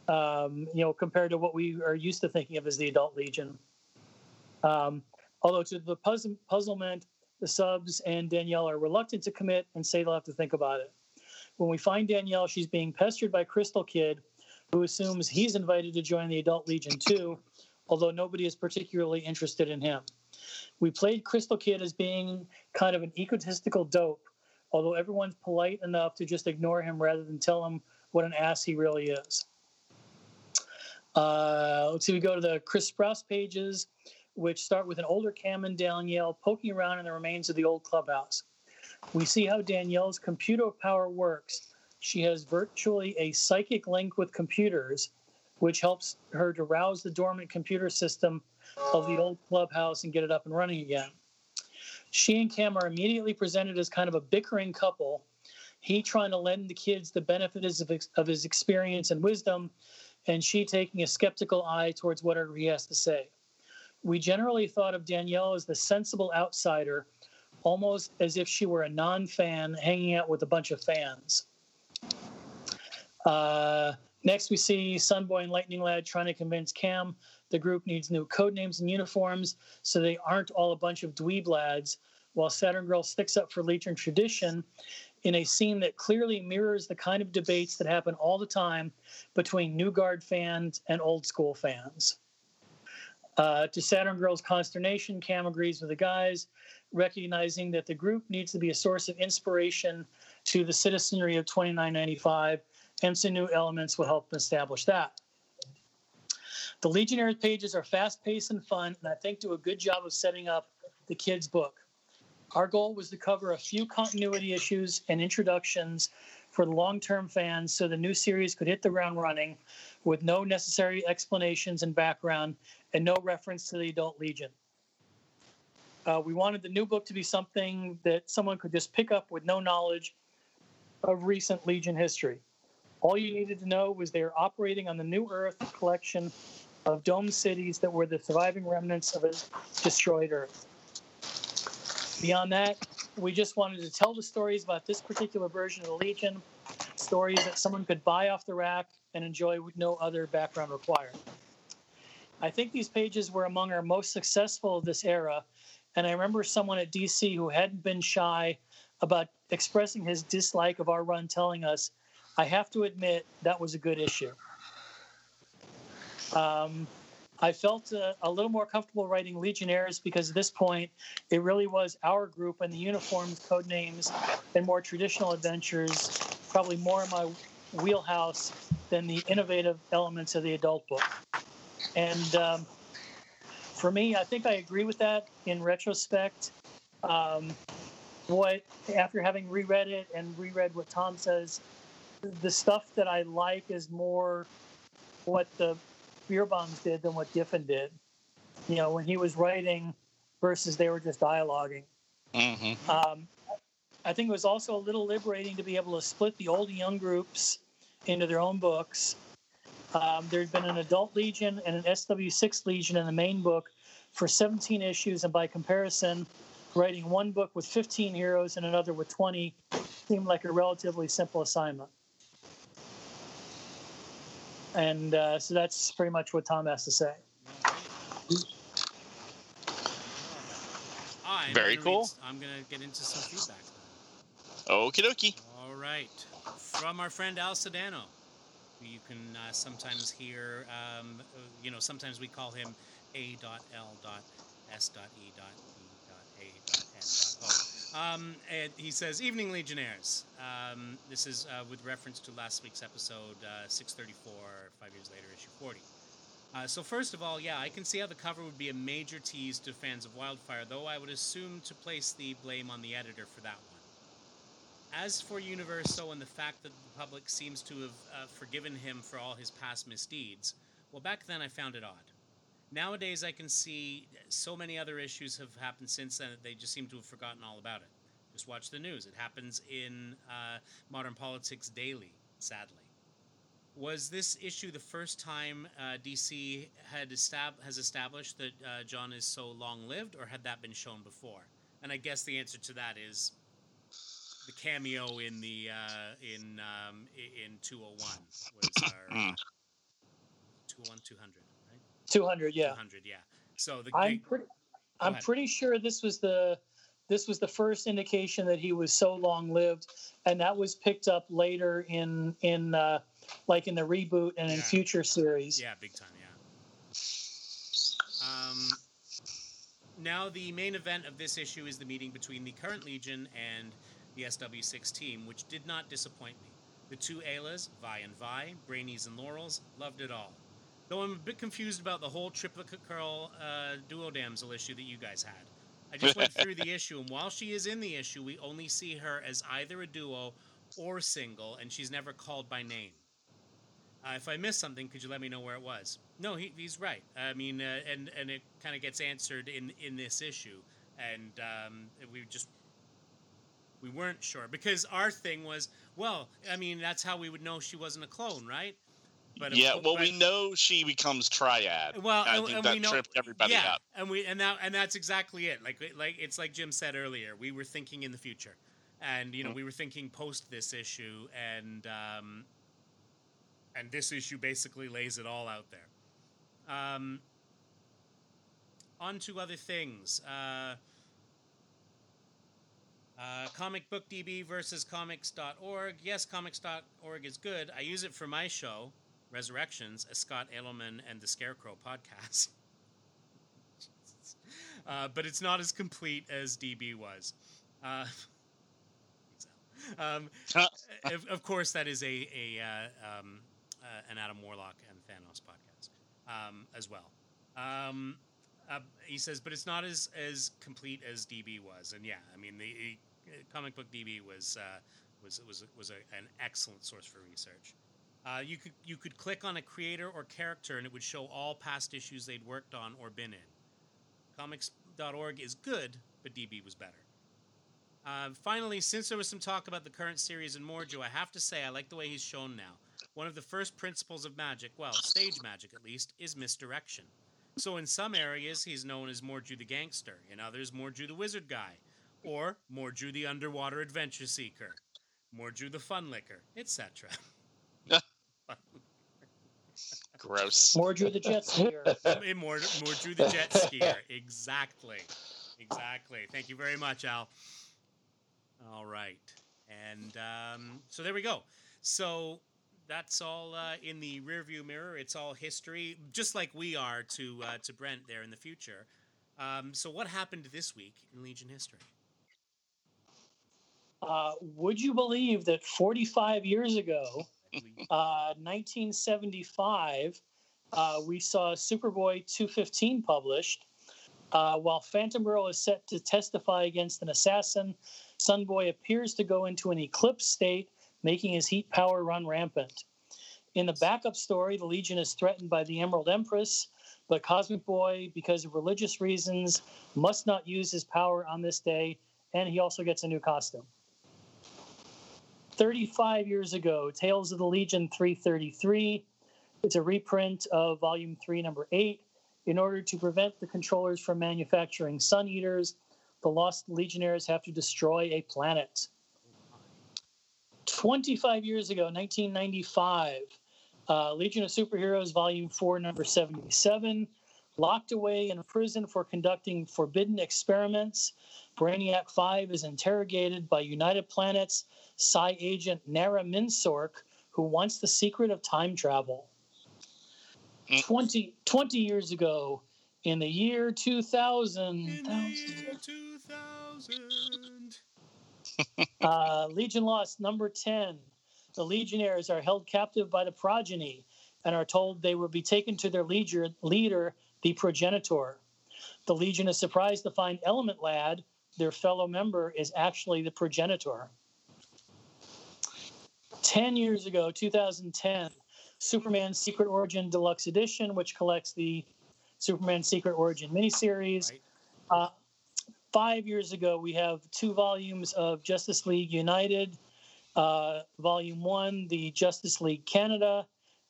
Um, you know, compared to what we are used to thinking of as the Adult Legion. Um, although to the puzzle, puzzlement, the subs and Danielle are reluctant to commit and say they'll have to think about it. When we find Danielle, she's being pestered by Crystal Kid, who assumes he's invited to join the Adult Legion too, although nobody is particularly interested in him. We played Crystal Kid as being kind of an egotistical dope, although everyone's polite enough to just ignore him rather than tell him what an ass he really is. Uh, let's see, we go to the Chris Sprouse pages, which start with an older Cam and Danielle poking around in the remains of the old clubhouse. We see how Danielle's computer power works. She has virtually a psychic link with computers, which helps her to rouse the dormant computer system of the old clubhouse and get it up and running again. She and Cam are immediately presented as kind of a bickering couple. He trying to lend the kids the benefits of, of his experience and wisdom, and she taking a skeptical eye towards whatever he has to say. We generally thought of Danielle as the sensible outsider, almost as if she were a non fan hanging out with a bunch of fans. Uh, next, we see Sunboy and Lightning Lad trying to convince Cam the group needs new code names and uniforms so they aren't all a bunch of dweeb lads, while Saturn Girl sticks up for Legion tradition in a scene that clearly mirrors the kind of debates that happen all the time between New Guard fans and old school fans. Uh, to Saturn Girl's consternation, Cam agrees with the guys, recognizing that the group needs to be a source of inspiration to the citizenry of 2995, and some new elements will help establish that. The Legionnaires pages are fast paced and fun, and I think do a good job of setting up the kids' book. Our goal was to cover a few continuity issues and introductions for the long term fans so the new series could hit the ground running with no necessary explanations and background and no reference to the Adult Legion. Uh, we wanted the new book to be something that someone could just pick up with no knowledge of recent Legion history. All you needed to know was they are operating on the New Earth collection of domed cities that were the surviving remnants of a destroyed Earth. Beyond that, we just wanted to tell the stories about this particular version of the Legion, stories that someone could buy off the rack and enjoy with no other background required. I think these pages were among our most successful of this era, and I remember someone at DC who hadn't been shy about expressing his dislike of our run telling us, I have to admit that was a good issue. Um, I felt uh, a little more comfortable writing Legionnaires because at this point it really was our group and the uniforms, code names, and more traditional adventures, probably more in my wheelhouse than the innovative elements of the adult book. And um, for me, I think I agree with that in retrospect. Um, what after having reread it and reread what Tom says, the stuff that I like is more what the Bierbaums did than what Giffen did. You know, when he was writing versus they were just dialoguing. Mm-hmm. Um, I think it was also a little liberating to be able to split the old and young groups into their own books. Um, there'd been an adult legion and an SW6 legion in the main book for 17 issues, and by comparison, writing one book with 15 heroes and another with 20 seemed like a relatively simple assignment. And uh, so that's pretty much what Tom has to say. I'm Very gonna read cool. s- I'm going to get into some feedback. Okie dokie. All right. From our friend Al Sedano. who You can uh, sometimes hear, um, uh, you know, sometimes we call him A.L.S.E.E.E.A.N. Um, he says, Evening Legionnaires. Um, this is uh, with reference to last week's episode uh, 634, five years later, issue 40. Uh, so first of all, yeah, I can see how the cover would be a major tease to fans of Wildfire, though I would assume to place the blame on the editor for that one. As for Universo and the fact that the public seems to have uh, forgiven him for all his past misdeeds, well, back then I found it odd. Nowadays, I can see so many other issues have happened since then that they just seem to have forgotten all about it. Just watch the news. It happens in uh, Modern Politics Daily, sadly. Was this issue the first time uh, DC had estab- has established that uh, John is so long lived, or had that been shown before? And I guess the answer to that is the cameo in the uh, in um, in 201 was our uh, 201 200 right 200, yeah. 200 yeah so the I'm pretty. I'm ahead. pretty sure this was the this was the first indication that he was so long lived, and that was picked up later in in uh, like in the reboot and in future series. Yeah, big time. Yeah. Um, now the main event of this issue is the meeting between the current Legion and the SW6 team, which did not disappoint me. The two Aylas, Vi and Vi, Brainies and Laurels, loved it all. Though I'm a bit confused about the whole triplicate girl uh, duo damsel issue that you guys had. I just went through the issue, and while she is in the issue, we only see her as either a duo or single, and she's never called by name. Uh, if I missed something, could you let me know where it was? No, he, he's right. I mean, uh, and and it kind of gets answered in in this issue, and um, we just we weren't sure because our thing was, well, I mean, that's how we would know she wasn't a clone, right? Of yeah, well, but- we know she becomes triad. well, I and, think and that we know, tripped everybody yeah, up. and we and that and that's exactly it. Like like it's like Jim said earlier, we were thinking in the future, and you know Mhm. we were thinking post this issue, and um, and this issue basically lays it all out there. Um, on to other things. Uh, uh, comic book DB versus comics.org. Yes, comics.org is good. I use it for my show, Resurrections, a Scott Edelman and the Scarecrow podcast. uh, but it's not as complete as DB was. Uh, um, of, of course, that is a, a uh, um, uh, an Adam Warlock and Thanos podcast um, as well. Um, uh, he says, but it's not as as complete as DB was, and yeah, I mean the uh, comic book DB was uh, was was was a, an excellent source for research. Uh, you could you could click on a creator or character, and it would show all past issues they'd worked on or been in. Comics.org is good, but DB was better. Uh, finally, since there was some talk about the current series in Mordru, I have to say I like the way he's shown now. One of the first principles of magic, well, stage magic at least, is misdirection. So in some areas, he's known as Mordru the Gangster, in others, Mordru the Wizard Guy, or Mordru the Underwater Adventure Seeker, Mordru the Fun Licker, etc. Gross. Mordru the Jet Skier. In Mor- Mordru the Jet Skier, exactly. Exactly. Thank you very much, Al. All right. And um, so there we go. So that's all uh, in the rearview mirror. It's all history, just like we are to uh, to Brent there in the future. Um, so what happened this week in Legion history? Uh, would you believe that 45 years ago, uh, 1975, uh, we saw Superboy 215 published. Uh, while Phantom Girl is set to testify against an assassin, Sunboy appears to go into an eclipse state, making his heat power run rampant. In the backup story, the Legion is threatened by the Emerald Empress, but Cosmic Boy, because of religious reasons, must not use his power on this day, and he also gets a new costume. 35 years ago, Tales of the Legion 333. It's a reprint of Volume 3, Number 8. In order to prevent the controllers from manufacturing Sun Eaters, the Lost Legionnaires have to destroy a planet. 25 years ago, 1995, uh, Legion of Superheroes, Volume 4, Number 77. Locked away in a prison for conducting forbidden experiments, Brainiac 5 is interrogated by United Planet's Psi agent Nara Minsork, who wants the secret of time travel. Mm. 20, 20 years ago, in the year 2000, In the year 2000. uh, Legion Lost number 10. The Legionnaires are held captive by the progeny and are told they will be taken to their leader, leader, the progenitor. The Legion is surprised to find Element Lad, their fellow member, is actually the progenitor. 10 years ago, 2010, Superman Secret Origin Deluxe Edition, which collects the Superman Secret Origin miniseries. Right. Uh, five years ago, we have two volumes of Justice League United. Uh, volume one, the Justice League Canada,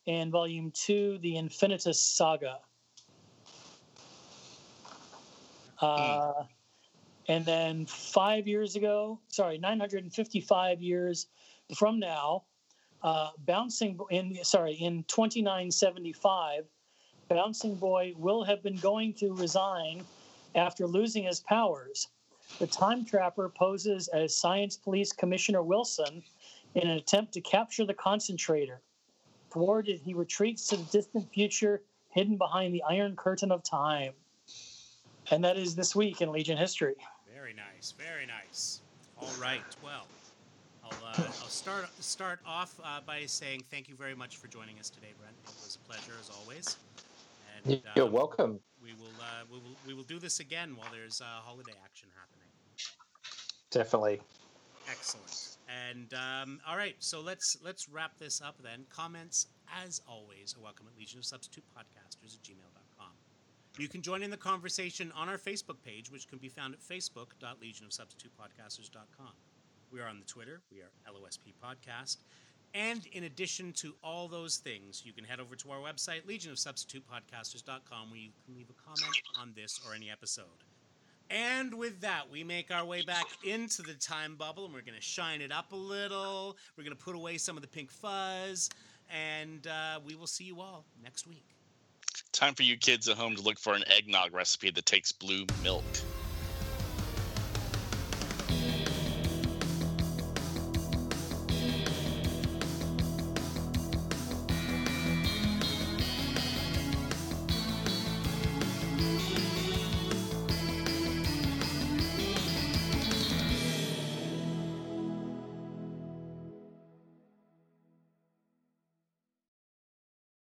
and volume two, the Infinitus Saga. Uh, and then five years ago, sorry, 955 years from now, uh, bouncing in sorry in 2975, bouncing boy will have been going to resign after losing his powers. The time trapper poses as Science Police Commissioner Wilson in an attempt to capture the concentrator. Thwarted, he retreats to the distant future, hidden behind the Iron Curtain of Time. And that is this week in Legion history. Very nice. Very nice. All right. Well, I'll, uh, I'll start start off uh, by saying thank you very much for joining us today, Brent. It was a pleasure as always. And You're um, welcome. We will uh, we will we will do this again while there's uh, holiday action happening. Definitely. Excellent. And um, all right, so let's let's wrap this up then. Comments, as always, are welcome at Legion of Substitute Podcasters at gmail.com. You can join in the conversation on our Facebook page, which can be found at facebook.legionofsubstitutepodcasters.com. We are on the Twitter. We are LOSP Podcast. And in addition to all those things, you can head over to our website, legionofsubstitutepodcasters.com, where you can leave a comment on this or any episode. And with that, we make our way back into the time bubble and we're going to shine it up a little. We're going to put away some of the pink fuzz. And uh, we will see you all next week. Time for you kids at home to look for an eggnog recipe that takes blue milk.